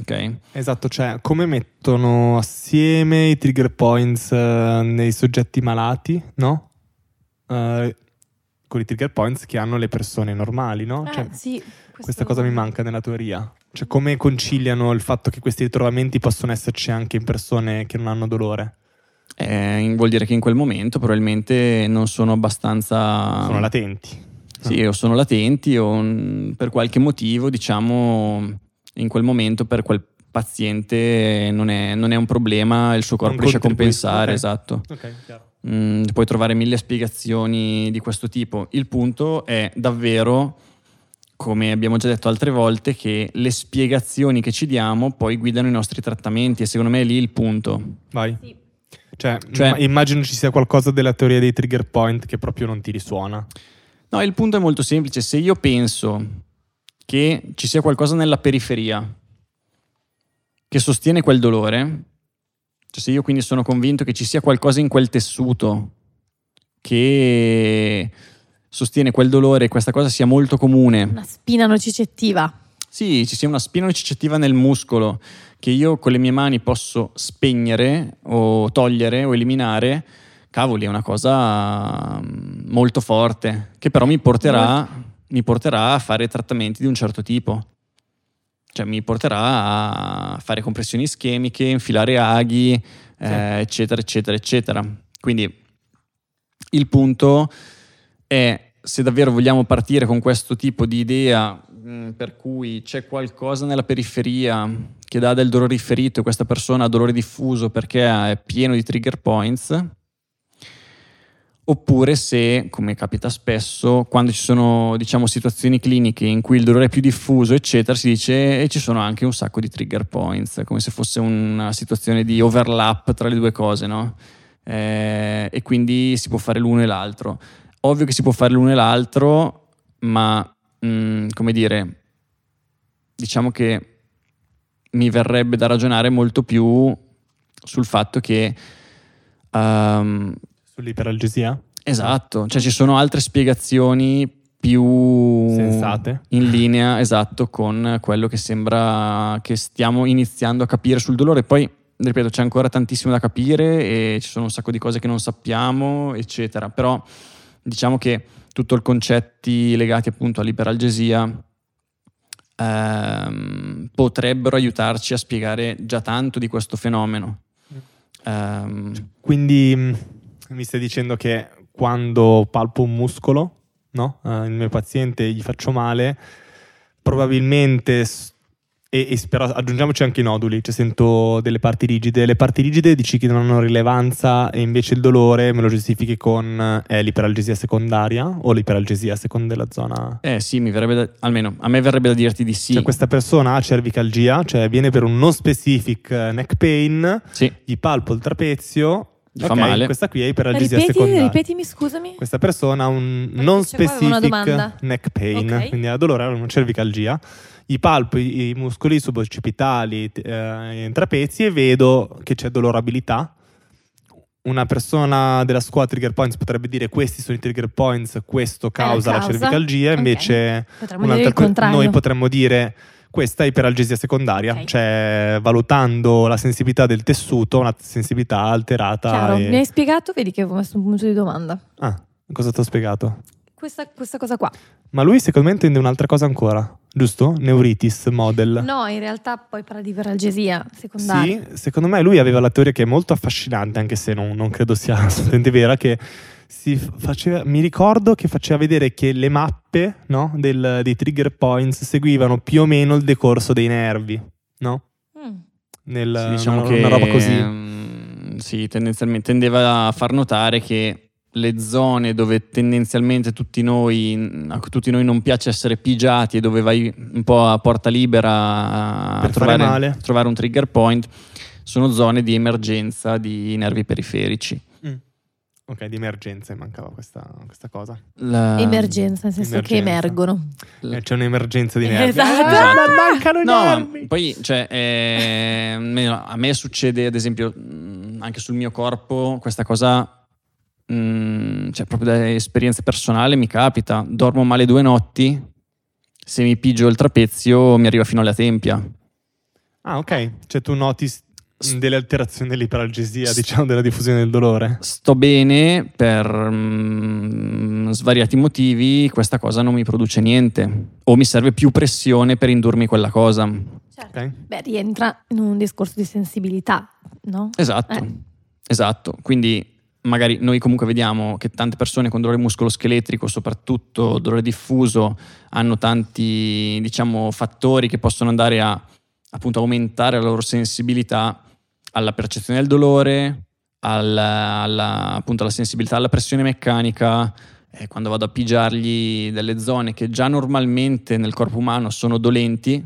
Okay. Esatto, cioè come mettono assieme i trigger points uh, nei soggetti malati, no? Uh, con i trigger points che hanno le persone normali, no? Eh, cioè, sì, questo... Questa cosa mi manca nella teoria. Cioè come conciliano il fatto che questi ritrovamenti possono esserci anche in persone che non hanno dolore? Eh, vuol dire che in quel momento probabilmente non sono abbastanza... Sono latenti. Sì, o sono latenti o per qualche motivo, diciamo in quel momento per quel paziente non è, non è un problema, il suo corpo non riesce a compensare, okay. esatto. Okay, mm, puoi trovare mille spiegazioni di questo tipo. Il punto è davvero, come abbiamo già detto altre volte, che le spiegazioni che ci diamo poi guidano i nostri trattamenti e secondo me è lì il punto. Vai. Sì. Cioè, cioè, immagino ci sia qualcosa della teoria dei trigger point che proprio non ti risuona. No, il punto è molto semplice. Se io penso che ci sia qualcosa nella periferia che sostiene quel dolore, cioè se io quindi sono convinto che ci sia qualcosa in quel tessuto che sostiene quel dolore e questa cosa sia molto comune. Una spina nocicettiva. Sì, ci sia una spina nocicettiva nel muscolo che io con le mie mani posso spegnere o togliere o eliminare, cavoli, è una cosa mm, molto forte che però mi porterà mi porterà a fare trattamenti di un certo tipo. Cioè mi porterà a fare compressioni ischemiche, infilare aghi, eh, eccetera, eccetera, eccetera. Quindi il punto è se davvero vogliamo partire con questo tipo di idea mh, per cui c'è qualcosa nella periferia che dà del dolore riferito e questa persona ha dolore diffuso perché è pieno di trigger points, oppure se, come capita spesso, quando ci sono diciamo, situazioni cliniche in cui il dolore è più diffuso, eccetera, si dice e ci sono anche un sacco di trigger points, come se fosse una situazione di overlap tra le due cose, no? Eh, e quindi si può fare l'uno e l'altro. Ovvio che si può fare l'uno e l'altro, ma mh, mm, come dire, diciamo che mi verrebbe da ragionare molto più sul fatto che um, sull'iperalgesia? Esatto, cioè ci sono altre spiegazioni più sensate in linea, esatto, con quello che sembra che stiamo iniziando a capire sul dolore. Poi, ripeto, c'è ancora tantissimo da capire e ci sono un sacco di cose che non sappiamo, eccetera. Però diciamo che tutto il concetti legati appunto all'iperalgesia ehm, potrebbero aiutarci a spiegare già tanto di questo fenomeno. Um, Quindi mm, mi stai dicendo che quando palpo un muscolo, no? uh, il mio paziente gli faccio male, probabilmente e, e però aggiungiamoci anche i noduli, cioè sento delle parti rigide. Le parti rigide dici che non hanno rilevanza e invece il dolore me lo giustifichi con eh, l'iperalgesia secondaria o l'iperalgesia seconda della zona? Eh sì, mi verrebbe da, almeno a me verrebbe da dirti di sì. Cioè questa persona ha cervicalgia, cioè viene per un non specific eh, neck pain, sì. gli palpo il trapezio, gli okay, fa male. Questa qui è iperalgesia ripeti, secondaria. Ripetimi, scusami. Questa persona ha un Perché non specific neck pain, okay. quindi ha dolore, ha una cervicalgia i palpo i, muscoli suboccipitali, eh, trapezi e vedo che c'è dolorabilità. Una persona della squadra trigger points potrebbe dire questi sono i trigger points, questo causa la, causa. cervicalgia, invece okay. potremmo noi potremmo dire questa è iperalgesia secondaria, okay. cioè valutando la sensibilità del tessuto, una sensibilità alterata. Chiaro, e... mi hai spiegato, vedi che ho messo un punto di domanda. Ah, cosa ti ho spiegato? Questa, questa cosa qua. Ma lui secondo me intende un'altra cosa ancora giusto? Neuritis model. No, in realtà poi parla di iperalgesia secondaria. Sì, secondo me lui aveva la teoria che è molto affascinante, anche se non, non credo sia assolutamente vera, che faceva, mi ricordo che faceva vedere che le mappe no, del, dei trigger points seguivano più o meno il decorso dei nervi, no? Mm. Nel, sì, diciamo una, che, una roba così. Um, sì, tendenzialmente tendeva a far notare che le zone dove tendenzialmente tutti noi, a tutti noi non piace essere pigiati e dove vai un po' a porta libera a trovare, trovare, un trigger point, sono zone di emergenza di nervi periferici. Mm. Ok, di emergenza, mancava questa, questa cosa. La... Emergenza, nel senso emergenza. che emergono. Eh, c'è un'emergenza di nervi. Esatto. Ah, mancano i no, nervi. Poi, cioè, eh, a me succede, ad esempio, anche sul mio corpo, questa cosa mm, cioè proprio da esperienza personale mi capita, dormo male due notti, se mi pigio il trapezio mi arriva fino alla tempia. Ah, ok. Cioè tu noti delle alterazioni dell'iperalgesia, diciamo, della diffusione del dolore. Sto bene per mm, svariati motivi, questa cosa non mi produce niente. O mi serve più pressione per indurmi quella cosa. Certo. Okay. Beh, rientra in un discorso di sensibilità, no? Esatto. Eh. Esatto. Quindi magari noi comunque vediamo che tante persone con dolore muscoloscheletrico, soprattutto dolore diffuso, hanno tanti diciamo, fattori che possono andare a appunto, aumentare la loro sensibilità alla percezione del dolore, alla, alla, appunto, alla sensibilità alla pressione meccanica. Eh, quando vado a pigiargli delle zone che già normalmente nel corpo umano sono dolenti,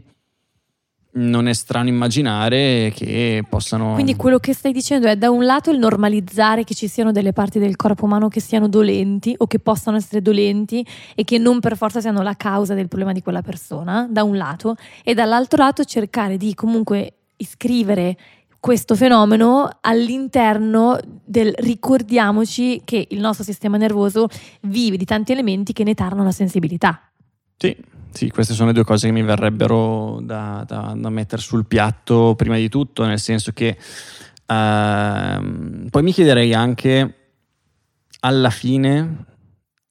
non è strano immaginare che possano... Quindi quello che stai dicendo è da un lato il normalizzare che ci siano delle parti del corpo umano che siano dolenti o che possano essere dolenti e che non per forza siano la causa del problema di quella persona, da un lato, e dall'altro lato cercare di comunque iscrivere questo fenomeno all'interno del ricordiamoci che il nostro sistema nervoso vive di tanti elementi che ne tarnano la sensibilità. Sì, sì, queste sono le due cose che mi verrebbero da, da, da mettere sul piatto prima di tutto, nel senso che uh, poi mi chiederei anche alla fine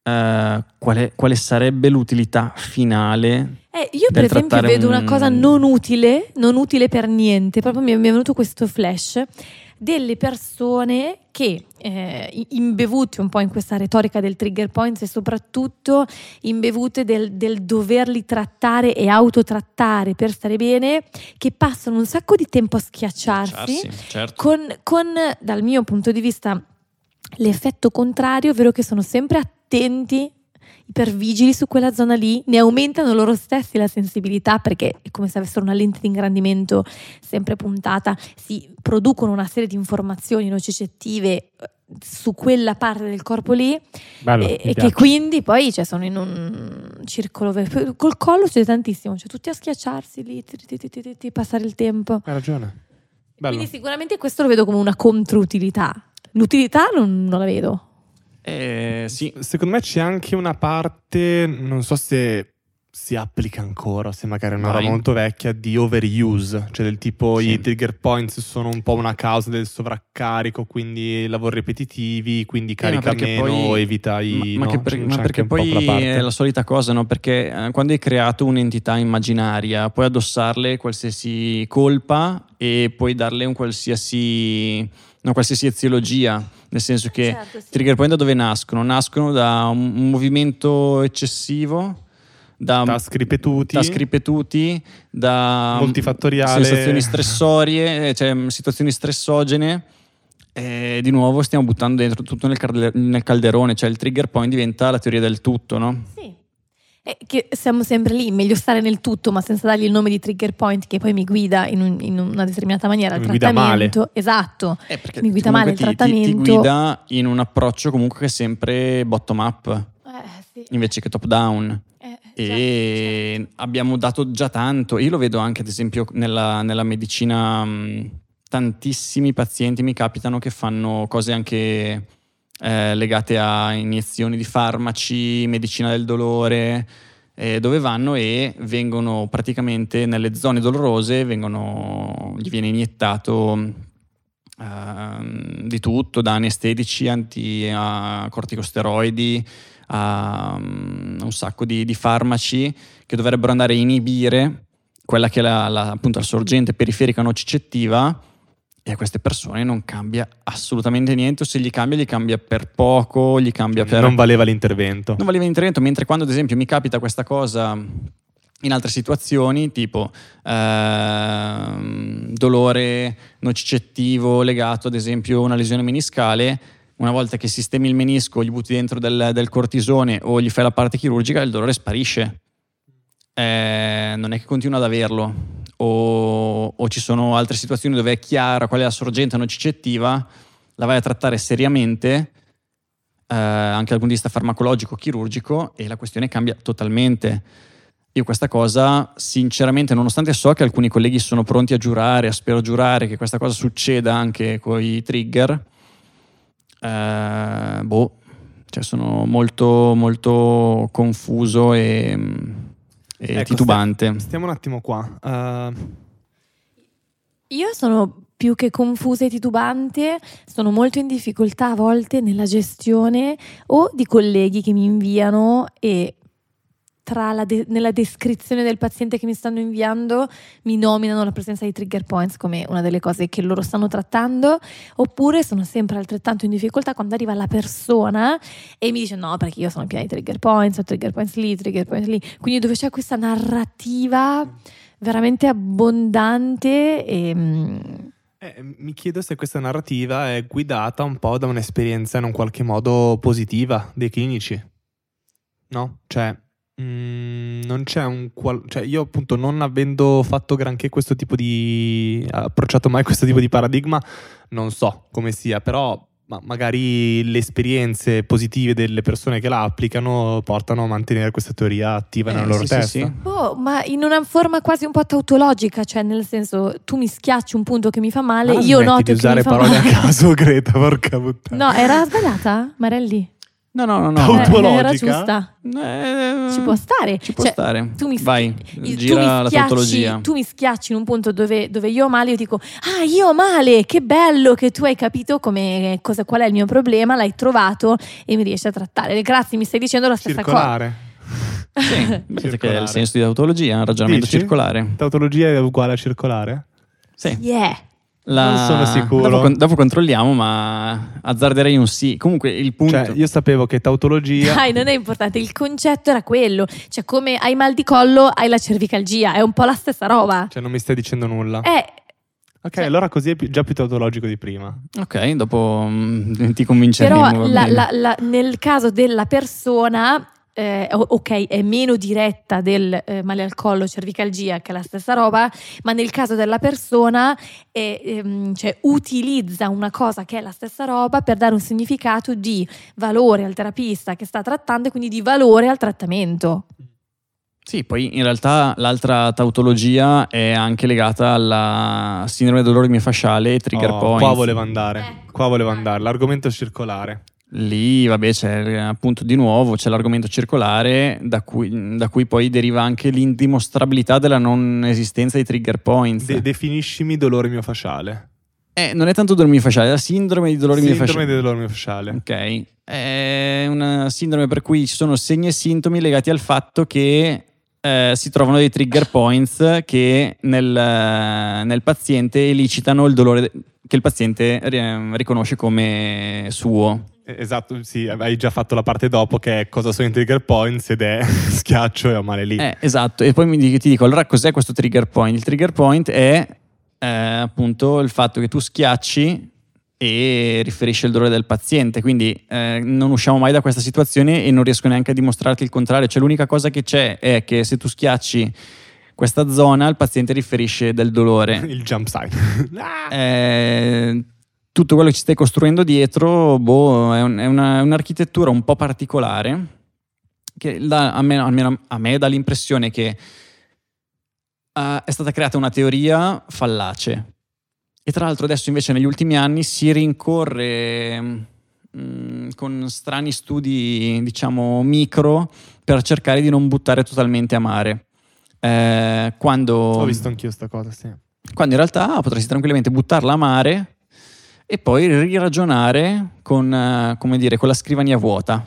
eh, quale, quale sarebbe l'utilità finale Eh, io per esempio vedo un- una cosa non utile, non utile per niente, proprio mi è venuto questo flash delle persone che eh, imbevute un po' in questa retorica del trigger points e soprattutto imbevute del, del doverli trattare e autotrattare per stare bene, che passano un sacco di tempo a schiacciarsi Schiacciarsi, certo. con, con, dal mio punto di vista, l'effetto contrario, ovvero che sono sempre attenti, ipervigili su quella zona lì, ne aumentano loro stessi la sensibilità perché è come se avessero una lente di ingrandimento sempre puntata, si producono una serie di informazioni nocicettive eh, su quella parte del corpo lì Bello, e, e che quindi poi cioè, sono in un circolo col collo c'è tantissimo cioè tutti a schiacciarsi lì ti, ti, ti, passare il tempo Hai ragione. Bello. quindi sicuramente questo lo vedo come una controutilità. L'utilità non, non la vedo. Eh, sì, Secondo me c'è anche una parte, non so se si applica ancora, se magari è una roba molto vecchia, di overuse, cioè del tipo Sì. i trigger points sono un po' una causa del sovraccarico, quindi lavori ripetitivi, quindi Eh, ma carica perché meno, poi- evita i... ma, ma no? che per- ma perché poi è la solita cosa, no? Perché eh, quando hai creato un'entità immaginaria, puoi addossarle qualsiasi colpa e puoi darle un qualsiasi, una qualsiasi eziologia, nel senso che Certo, sì. trigger point da dove nascono? Nascono da un, un movimento eccessivo, da Taschi ripetuti, taschi ripetuti, da multifattoriale. sensazioni stressorie, eh, cioè situazioni stressogene. E di nuovo stiamo buttando dentro tutto nel calderone, cioè il trigger point diventa la teoria del tutto, no? Sì. È che siamo sempre lì, meglio stare nel tutto, ma senza dargli il nome di trigger point che poi mi guida in, un- in una determinata maniera Mi guida trattamento. Esatto. Eh, perché Mi guida male il ti- ti- trattamento. Ti, guida in un approccio comunque che è sempre bottom up Eh, sì. invece che top down. Eh, E certo, abbiamo dato già tanto. Io lo vedo anche, ad esempio, nella, nella medicina. mh, Tantissimi pazienti mi capitano che fanno cose anche eh, legate a iniezioni di farmaci, medicina del dolore, eh, dove vanno e vengono praticamente nelle zone dolorose, vengono, gli viene iniettato ehm, di tutto, da anestetici, anti, a corticosteroidi, a mm, un sacco di, di farmaci che dovrebbero andare a inibire quella che è la, la- appunto la sorgente periferica nocicettiva e a queste persone non cambia assolutamente niente o se gli cambia gli cambia per poco, gli cambia per... Non valeva l'intervento. Non valeva l'intervento, mentre quando ad esempio mi capita questa cosa in altre situazioni, tipo ehm, dolore nocicettivo legato ad esempio a una lesione meniscale, una volta che sistemi il menisco, gli butti dentro del, del cortisone o gli fai la parte chirurgica, il dolore sparisce. Eh, non è che continua ad averlo. O, o ci sono altre situazioni dove è chiara qual è la sorgente nocicettiva, la vai a trattare seriamente eh, anche dal punto di vista farmacologico, chirurgico, e la questione cambia totalmente. Io questa cosa, sinceramente, nonostante so che alcuni colleghi sono pronti a giurare, a spero giurare che questa cosa succeda anche con i trigger, eh, boh, cioè sono molto, molto confuso e, e Ecco, titubante. stia- Stiamo un attimo qua. Eh, Io sono più che confusa e titubante, sono molto in difficoltà a volte nella gestione o di colleghi che mi inviano e de- nella descrizione del paziente che mi stanno inviando mi nominano la presenza di trigger points come una delle cose che loro stanno trattando, oppure sono sempre altrettanto in difficoltà quando arriva la persona e mi dice no perché io sono piena di trigger points, ho trigger points lì, trigger points lì, quindi dove c'è questa narrativa veramente abbondante e... mm, eh, mi chiedo se questa narrativa è guidata un po' da un'esperienza in un qualche modo positiva dei clinici. No? Cioè, mm, non c'è un... qual- cioè, io appunto non avendo fatto granché questo tipo di... approcciato mai questo tipo di paradigma, non so come sia, però ma magari le esperienze positive delle persone che la applicano portano a mantenere questa teoria attiva nella Eh, loro sì, sì, testa. sì. Oh, ma in una forma quasi un po' tautologica, cioè nel senso tu mi schiacci un punto che mi fa male, Ma io smetti noto di che usare mi fa parole male. a caso, Greta, porca puttana. No, era sbagliata? Marelli? No, no, no, no. Eh, era giusta. Eh, Ci può stare. Ci può Cioè, stare. Tu mi, Vai, il- tu gira mi la schiacci- tautologia. Tu mi schiacci in un punto dove, dove io ho male, io dico: Ah, io ho male, che bello che tu hai capito come, cosa, qual è il mio problema, l'hai trovato e mi riesci a trattare. Grazie, mi stai dicendo la stessa cosa. Circolare. Sì, vedete che è il senso di tautologia, un ragionamento Dici? circolare. Tautologia è uguale a circolare? Sì. Yeah. La- Non sono sicuro. Dopo, dopo controlliamo, ma azzarderei un sì. Comunque il punto... Cioè, io sapevo che tautologia... Dai, non è importante, il concetto era quello. Cioè, come hai mal di collo, hai la cervicalgia, è un po' la stessa roba. Cioè, non mi stai dicendo nulla. Eh, ok, cioè- allora così è più- già più tautologico di prima. Ok, dopo mm, ti convinceremo. però la- la- nel caso della persona, eh, ok, è meno diretta del eh, male al collo, cervicalgia, che è la stessa roba, ma nel caso della persona è, ehm, cioè, utilizza una cosa che è la stessa roba per dare un significato di valore al terapista che sta trattando e quindi di valore al trattamento. Sì, poi in realtà l'altra tautologia è anche legata alla sindrome del dolore miofasciale e trigger Oh, points. Qua volevo andare. Ecco. Qua volevo andare. L'argomento circolare. Lì, vabbè, c'è eh, appunto di nuovo c'è l'argomento circolare da cui, da cui poi deriva anche l'indimostrabilità della non esistenza di trigger points. De- definiscimi dolore miofasciale. Eh, non è tanto dolore miofasciale, è la sindrome di dolore Sindrome miofasciale. del dolore miofasciale. Ok, è una sindrome per cui ci sono segni e sintomi legati al fatto che eh, si trovano dei trigger points che nel, eh, nel paziente elicitano il dolore che il paziente ri- riconosce come suo. Eh, Esatto, sì, hai già fatto la parte dopo che è cosa sono i trigger points ed è schiaccio e ho male lì. Eh, esatto, e poi mi ti dico, allora cos'è questo trigger point? Il trigger point è eh, appunto il fatto che tu schiacci e riferisce il dolore del paziente, quindi eh, non usciamo mai da questa situazione e non riesco neanche a dimostrarti il contrario, cioè l'unica cosa che c'è è che se tu schiacci questa zona il paziente riferisce del dolore. Il jump. Ah! Eh, tutto quello che ci stai costruendo dietro boh, è, un- è una- è un'architettura un po' particolare che dà- a me, almeno a me dà l'impressione che eh, è stata creata una teoria fallace e tra l'altro adesso invece negli ultimi anni si rincorre mm, con strani studi diciamo micro per cercare di non buttare totalmente a mare. Eh, quando Ho visto anch'io sta cosa, sì. quando in realtà potresti tranquillamente buttarla a mare e poi riragionare con, eh, come dire, con la scrivania vuota.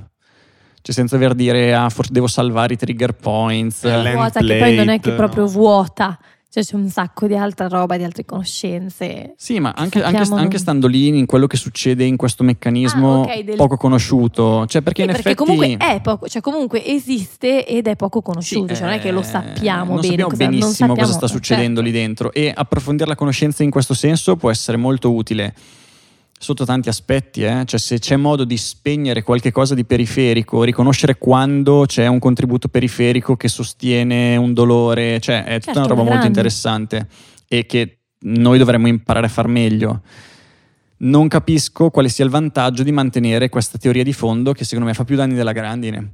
Cioè senza aver dire, ah, forse devo salvare i trigger points. Eh, land vuota che poi non è che plate, proprio no. vuota, cioè c'è un sacco di altra roba, di altre conoscenze. Sì, ma anche, anche- non- anche stando lì in quello che succede in questo meccanismo Ah, ok, del- poco conosciuto. Cioè perché Sì, in perché effetti... comunque è poco, cioè comunque esiste ed è poco Sì, conosciuto, cioè non è che lo eh, sappiamo non bene. sappiamo cosa, non benissimo cosa sappiamo- sta succedendo certo. lì dentro e approfondire la conoscenza in questo senso può essere molto utile sotto tanti aspetti, eh? cioè se c'è modo di spegnere qualche cosa di periferico, riconoscere quando c'è un contributo periferico che sostiene un dolore, cioè è tutta Certo, una roba alla molto interessante e che noi dovremmo imparare a far meglio. Non capisco quale sia il vantaggio di mantenere questa teoria di fondo che secondo me fa più danni della grandine.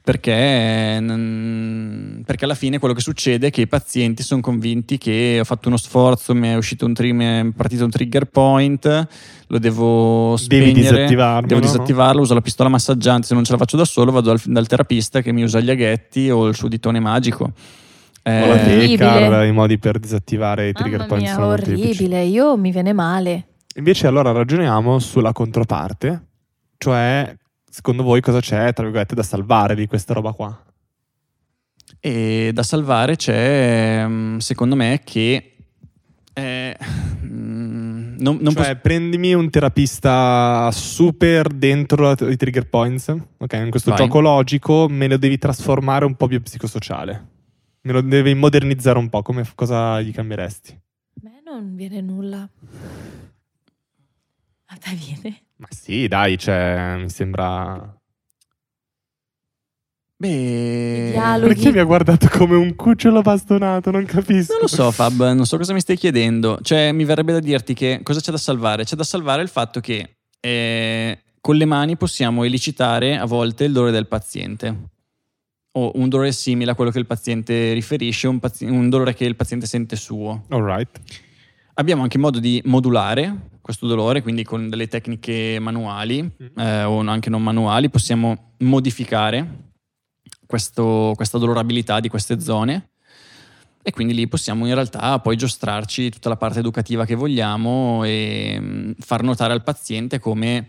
Perché, non- perché alla fine quello che succede è che i pazienti sono convinti che ho fatto uno sforzo, mi è uscito un tri- mi è partito un trigger point, lo devo Devi spegnere, disattivarlo, devo no? disattivarlo, uso la pistola massaggiante, se non ce la faccio da solo vado dal, dal terapista che mi usa gli aghetti o il suo ditone magico. O la Eh, Orribile. Tecar, i modi per disattivare i trigger Mamma point mia, sono orribile, io mi viene male. Invece allora ragioniamo sulla controparte, cioè secondo voi cosa c'è, tra virgolette, da salvare di questa roba qua? E da salvare c'è, mm, secondo me, che eh, mm, non, non cioè, prendimi un terapista super dentro i trigger points, ok? In questo Vai. gioco logico me lo devi trasformare un po' più psicosociale. Me lo devi modernizzare un po', come cosa gli cambieresti? A me non viene nulla. A te viene? Ma sì, dai, cioè, mi sembra... Beh. Perché mi ha guardato come un cucciolo bastonato? Non capisco. Non lo so, Fab, non so cosa mi stai chiedendo. Cioè, mi verrebbe da dirti che cosa c'è da salvare? C'è da salvare il fatto che eh, con le mani possiamo elicitare a volte il dolore del paziente. O un dolore simile a quello che il paziente riferisce, un, pazi- un dolore che il paziente sente suo. All right. Abbiamo anche modo di modulare questo dolore, quindi con delle tecniche manuali Mm. eh, o anche non manuali possiamo modificare questo- questa dolorabilità di queste zone e quindi lì possiamo in realtà poi giostrarci tutta la parte educativa che vogliamo e mh, far notare al paziente come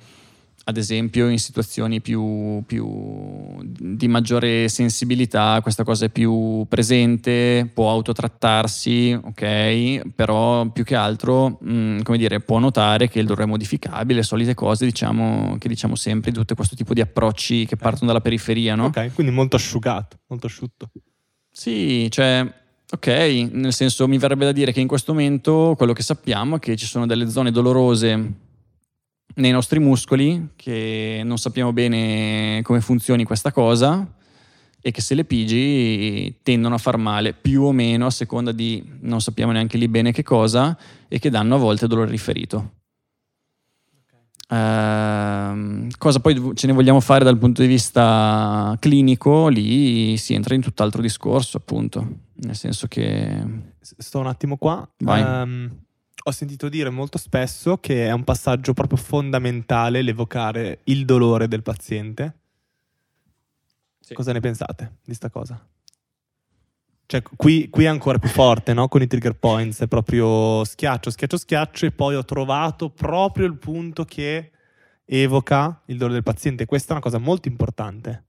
ad esempio in situazioni più, più di maggiore sensibilità questa cosa è più presente, può autotrattarsi, ok, però più che altro, mh, come dire, può notare che il dolore è modificabile, solite cose diciamo, che diciamo sempre di tutto questo tipo di approcci che partono dalla periferia, no? Ok, quindi molto asciugato, molto asciutto. Sì, cioè, ok, nel senso mi verrebbe da dire che in questo momento quello che sappiamo è che ci sono delle zone dolorose nei nostri muscoli che non sappiamo bene come funzioni questa cosa e che se le pigi tendono a far male più o meno a seconda di non sappiamo neanche lì bene che cosa e che danno a volte dolore riferito. Ehm, cosa poi ce ne vogliamo fare dal punto di vista clinico? Lì si entra in tutt'altro discorso, appunto. Nel senso che. Sto un attimo qua. Vai. Ehm, ho sentito dire molto spesso che è un passaggio proprio fondamentale l'evocare il dolore del paziente. Sì. Cosa ne pensate di sta cosa? Cioè, qui, qui è ancora più forte, no? Con i trigger points, è proprio schiaccio, schiaccio, schiaccio e poi ho trovato proprio il punto che evoca il dolore del paziente. Questa è una cosa molto importante.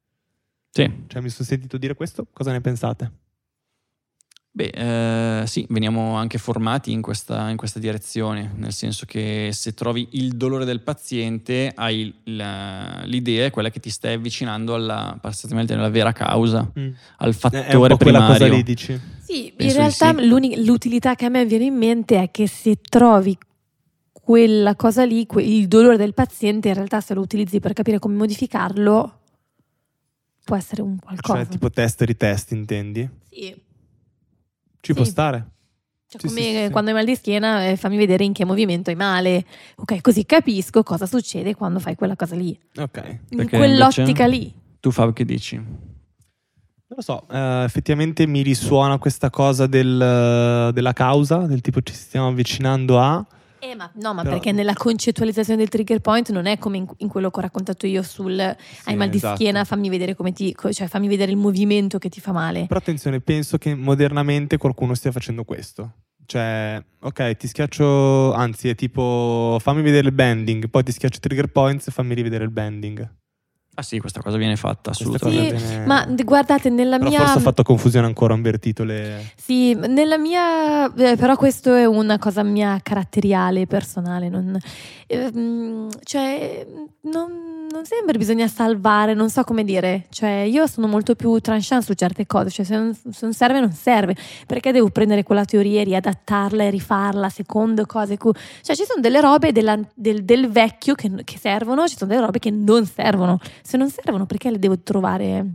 Sì. Cioè, mi sono sentito dire questo, cosa ne pensate? Beh, eh, sì, veniamo anche formati in questa, in questa direzione, nel senso che se trovi il dolore del paziente, hai la- l'idea è quella che ti stai avvicinando alla, alla vera causa, al Mm. È un fattore po' quella cosa primario. lì, dici? Sì, in Penso di realtà sì. l'utilità che a me viene in mente è che se trovi quella cosa lì, que- il dolore del paziente, in realtà se lo utilizzi per capire come modificarlo, può essere un qualcosa. Cioè, tipo test e ritest, intendi? Sì. Ci Sì. può stare. Cioè, Sì, come sì, quando hai mal di schiena, eh, fammi vedere in che movimento hai male. Ok, così capisco cosa succede quando fai quella cosa lì. Ok. In quell'ottica lì. Tu Fab che dici? Non lo so, eh, effettivamente mi risuona questa cosa del- della causa, del tipo ci stiamo avvicinando a... Eh, ma, no, ma Però- perché nella concettualizzazione del trigger point non è come in, in quello che ho raccontato io sul hai mal di esatto. schiena, fammi vedere come ti, cioè fammi vedere il movimento che ti fa male. Però attenzione, penso che modernamente qualcuno stia facendo questo. Cioè, ok, ti schiaccio, anzi è tipo fammi vedere il bending, poi ti schiaccio trigger points e fammi rivedere il bending. Ah sì, questa cosa viene fatta assolutamente. cosa viene- Ma guardate, nella Però mia forse ho fatto confusione ancora, ho invertito le... Sì, nella mia, eh, però questo è una cosa mia caratteriale, personale, non, ehm, cioè, non, non sempre bisogna salvare, non so come dire, cioè io sono molto più tranchant su certe cose, cioè se non, se non serve non serve, perché devo prendere quella teoria e riadattarla e rifarla secondo cose, cu- cioè ci sono delle robe della- del, del vecchio che, che servono, ci sono delle robe che non servono, se non servono perché le devo trovare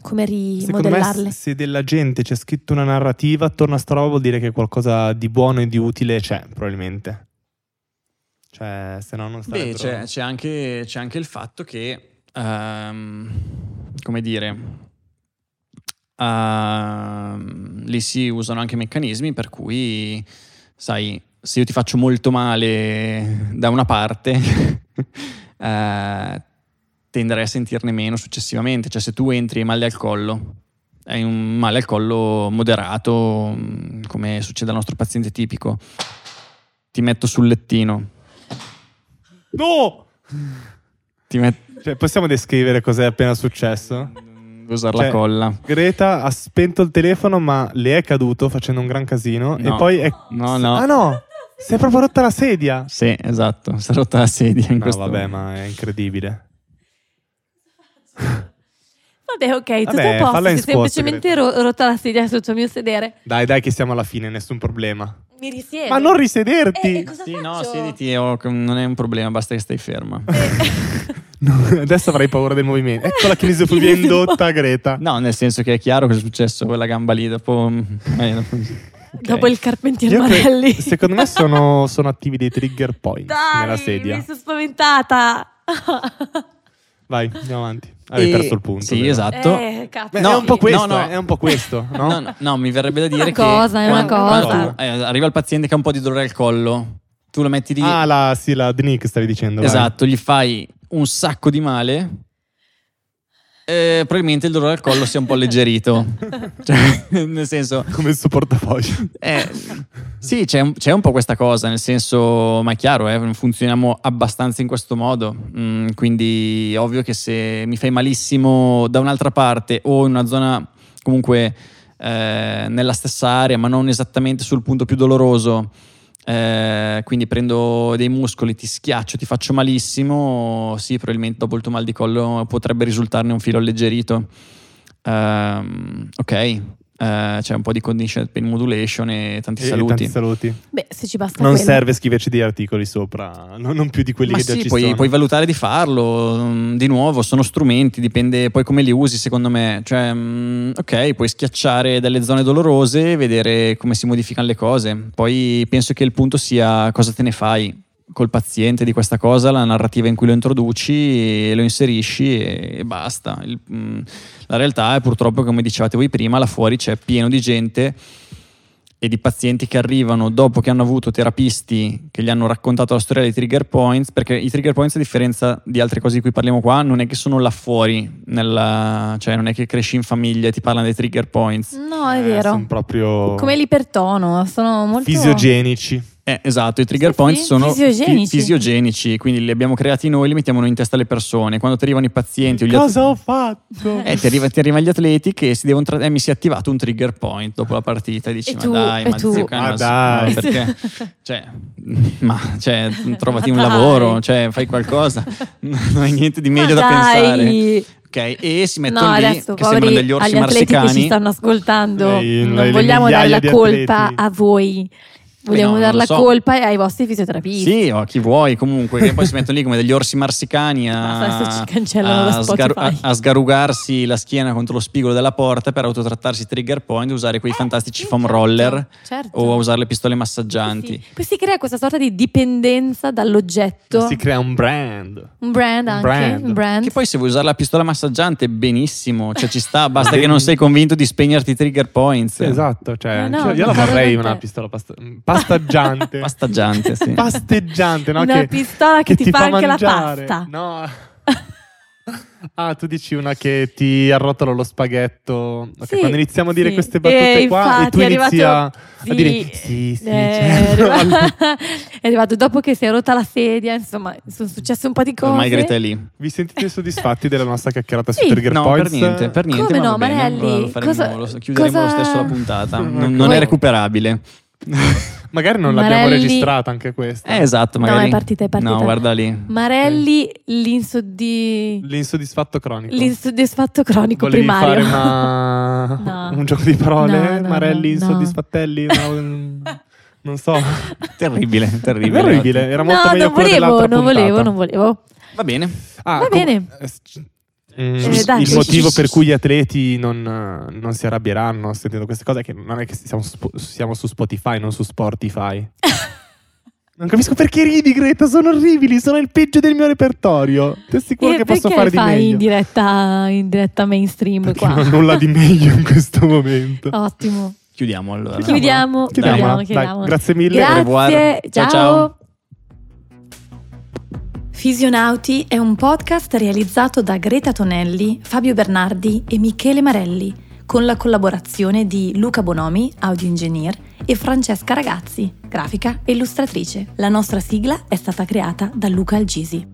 come Secondo me rimodellarle? se della gente c'è scritto una narrativa attorno a sta roba vuol dire che qualcosa di buono e di utile c'è, probabilmente. Cioè, se no non sta Beh, c'è, c'è anche, c'è anche il fatto che, ehm, come dire, ehm, lì si usano anche meccanismi per cui, sai, se io ti faccio molto male da una parte, eh, tenderei a sentirne meno successivamente. Cioè, se tu entri e male al collo, hai un male al collo moderato, mm, come succede al nostro paziente tipico, ti metto sul lettino. No! Ti met- Cioè, possiamo descrivere cos'è appena successo? Devo usare Cioè, la colla. Greta ha spento il telefono, ma le è caduto facendo un gran casino. No. E poi è. No, no. Ah, no! Si è proprio rotta la sedia. Sì, esatto. Si è rotta la sedia in No, questo vabbè, ma è incredibile. Vabbè, ok, tutto Vabbè, a posto. Si è squat, semplicemente ro- rotta la sedia sotto il mio sedere. Dai, dai, che siamo alla fine, nessun problema. Mi risiedo. Ma non risederti! Eh, cosa Sì, no, faccio? siediti, oh, non è un problema, basta che stai ferma. No, adesso avrai paura del movimento. Ecco la chinesofobia indotta, Greta. No, nel senso che è chiaro cosa è successo quella gamba lì dopo... eh, dopo- ok. Dopo il carpentier Io Marelli. secondo me sono, sono attivi dei trigger points Dai, nella sedia. mi sono spaventata. Vai, andiamo avanti. Avevi perso il punto. Sì, vero? esatto. Eh, cazzo. Beh, No, è un po' no, questo, no. eh, è un po' questo, no? No, no, no, mi verrebbe da dire una che... cosa, è una cosa. quando, eh, arriva il paziente che ha un po' di dolore al collo, tu lo metti lì, Ah, la, sì, la Dnick stavi dicendo. vai. esatto, gli fai un sacco di male. Eh, probabilmente il dolore al collo sia un po' alleggerito. cioè, nel senso, Come il suo portafoglio. eh, sì, c'è un, c'è un po' questa cosa, nel senso, ma è chiaro, eh, funzioniamo abbastanza in questo modo. Mm, quindi, ovvio che se mi fai malissimo da un'altra parte o in una zona comunque eh, nella stessa area, ma non esattamente sul punto più doloroso. Eh, quindi prendo dei muscoli, ti schiaccio, ti faccio malissimo. Sì, probabilmente dopo il tuo mal di collo potrebbe risultarne un filo alleggerito. Ehm, ok, eh, c'è un po' di condition pain modulation e tanti E- saluti. tanti saluti. Beh, se ci basta Non quello. serve scriverci dei articoli sopra, no- non più di quelli Ma che già sì, ci puoi, sono. puoi valutare di farlo. mm, Di nuovo, sono strumenti, dipende poi come li usi, secondo me. Cioè, mm, ok, puoi schiacciare delle zone dolorose vedere come si modificano le cose. Poi penso che il punto sia cosa te ne fai col paziente di questa cosa, la narrativa in cui lo introduci e lo inserisci e, e basta. Il- mm, la realtà è purtroppo, come dicevate voi prima, là fuori c'è pieno di gente e di pazienti che arrivano dopo che hanno avuto terapisti che gli hanno raccontato la storia dei trigger points, perché i trigger points, a differenza di altre cose di cui parliamo qua, non è che sono là fuori, nella- cioè non è che cresci in famiglia e ti parlano dei trigger points. No, è Eh, vero. sono proprio Come l'ipertono, sono molto fisiogenici. Eh, esatto, i trigger Sì, points sì, sono fisiogenici. fi- fisiogenici, quindi li abbiamo creati noi, li mettiamo noi in testa alle persone. Quando ti arrivano i pazienti Cosa ho fatto? Eh, ti, arriva, ti arrivano gli atleti che si devono tra- eh, mi si è attivato un trigger point dopo la partita e dici E ma tu- dai ma tu- zio Ma Canas, dai. no, perché cioè, ma cioè, trovati un Ma dai. lavoro cioè fai qualcosa non hai niente di meglio Ma da dai. pensare ok e si mettono No, lì adesso che sembrano degli orsi agli atleti che ci marsicani stanno ascoltando, Lei- non lei- vogliamo dare la colpa atleti. a voi. Vogliamo no, dare non la so. colpa ai vostri fisioterapisti. sì o a chi vuoi comunque che poi si mettono lì come degli orsi marsicani a, a, Spotify. a- a sgarugarsi la schiena contro lo spigolo della porta per autotrattarsi i trigger point usare quei fantastici sì, foam certo, roller certo. o a usare le pistole massaggianti Sì. Poi si crea questa sorta di dipendenza dall'oggetto. Si crea un brand. Un brand anche. brand. Un brand. Che poi se vuoi usare la pistola massaggiante benissimo, cioè ci sta, basta che non sei convinto di spegnerti i trigger points. Sì, esatto, cioè, Eh, no, cioè, io la vorrei una pistola pasta- pastaggiante. Pasteggiante, sì. Pasteggiante, no? Una che, pistola che ti fa anche la mangiare. pasta. No. Ah, tu dici una che ti arrotola lo spaghetto. Ok, Sì, quando iniziamo a dire sì. queste battute Eh, qua e tu inizi a, a Sì, dire sì, sì, eh, è, certo. arrivato, è arrivato dopo che si è rotta la sedia, insomma, sono successe un po' di cose. Ormai Greta è lì. Vi sentite soddisfatti della nostra chiacchierata Sì. su Trigger No, Points? per niente, per niente. Come no, bene. Lo faremo- cosa- lo- chiuderemo cosa- lo stesso la puntata. Non, Come- non è recuperabile. Magari non l'abbiamo Marelli- registrata anche questa. Eh, esatto, No, magari. è partita, è partita. No, guarda lì. Marelli, l'insoddi... L'insoddisfatto cronico. l'insoddisfatto cronico Volevi primario. fare una... No. un gioco di parole? No, no, Marelli no, no. insoddisfattelli? No, non so. Terribile, terribile. terribile. Era molto no, meglio non volevo, non volevo, non volevo. Va bene. Ah, Va com- bene. Eh, Eh, dai. il motivo per cui gli atleti non, non si arrabbieranno sentendo queste cose è che non è che siamo siamo su Spotify, non su Sportify. non capisco perché ridi, Greta. Sono orribili. Sono il peggio del mio repertorio. Ti assicuro E che posso fare di fai meglio. in diretta, in diretta mainstream Perché qua? non ho nulla di meglio in questo momento. Ottimo. Chiudiamo allora. Chiudiamo, chiudiamo, Dai, chiudiamo. grazie mille. Grazie, Ciao, ciao. ciao. Fisionauti è un podcast realizzato da Greta Tonelli, Fabio Bernardi e Michele Marelli, con la collaborazione di Luca Bonomi, audio engineer, e Francesca Ragazzi, grafica e illustratrice. La nostra sigla è stata creata da Luca Algisi.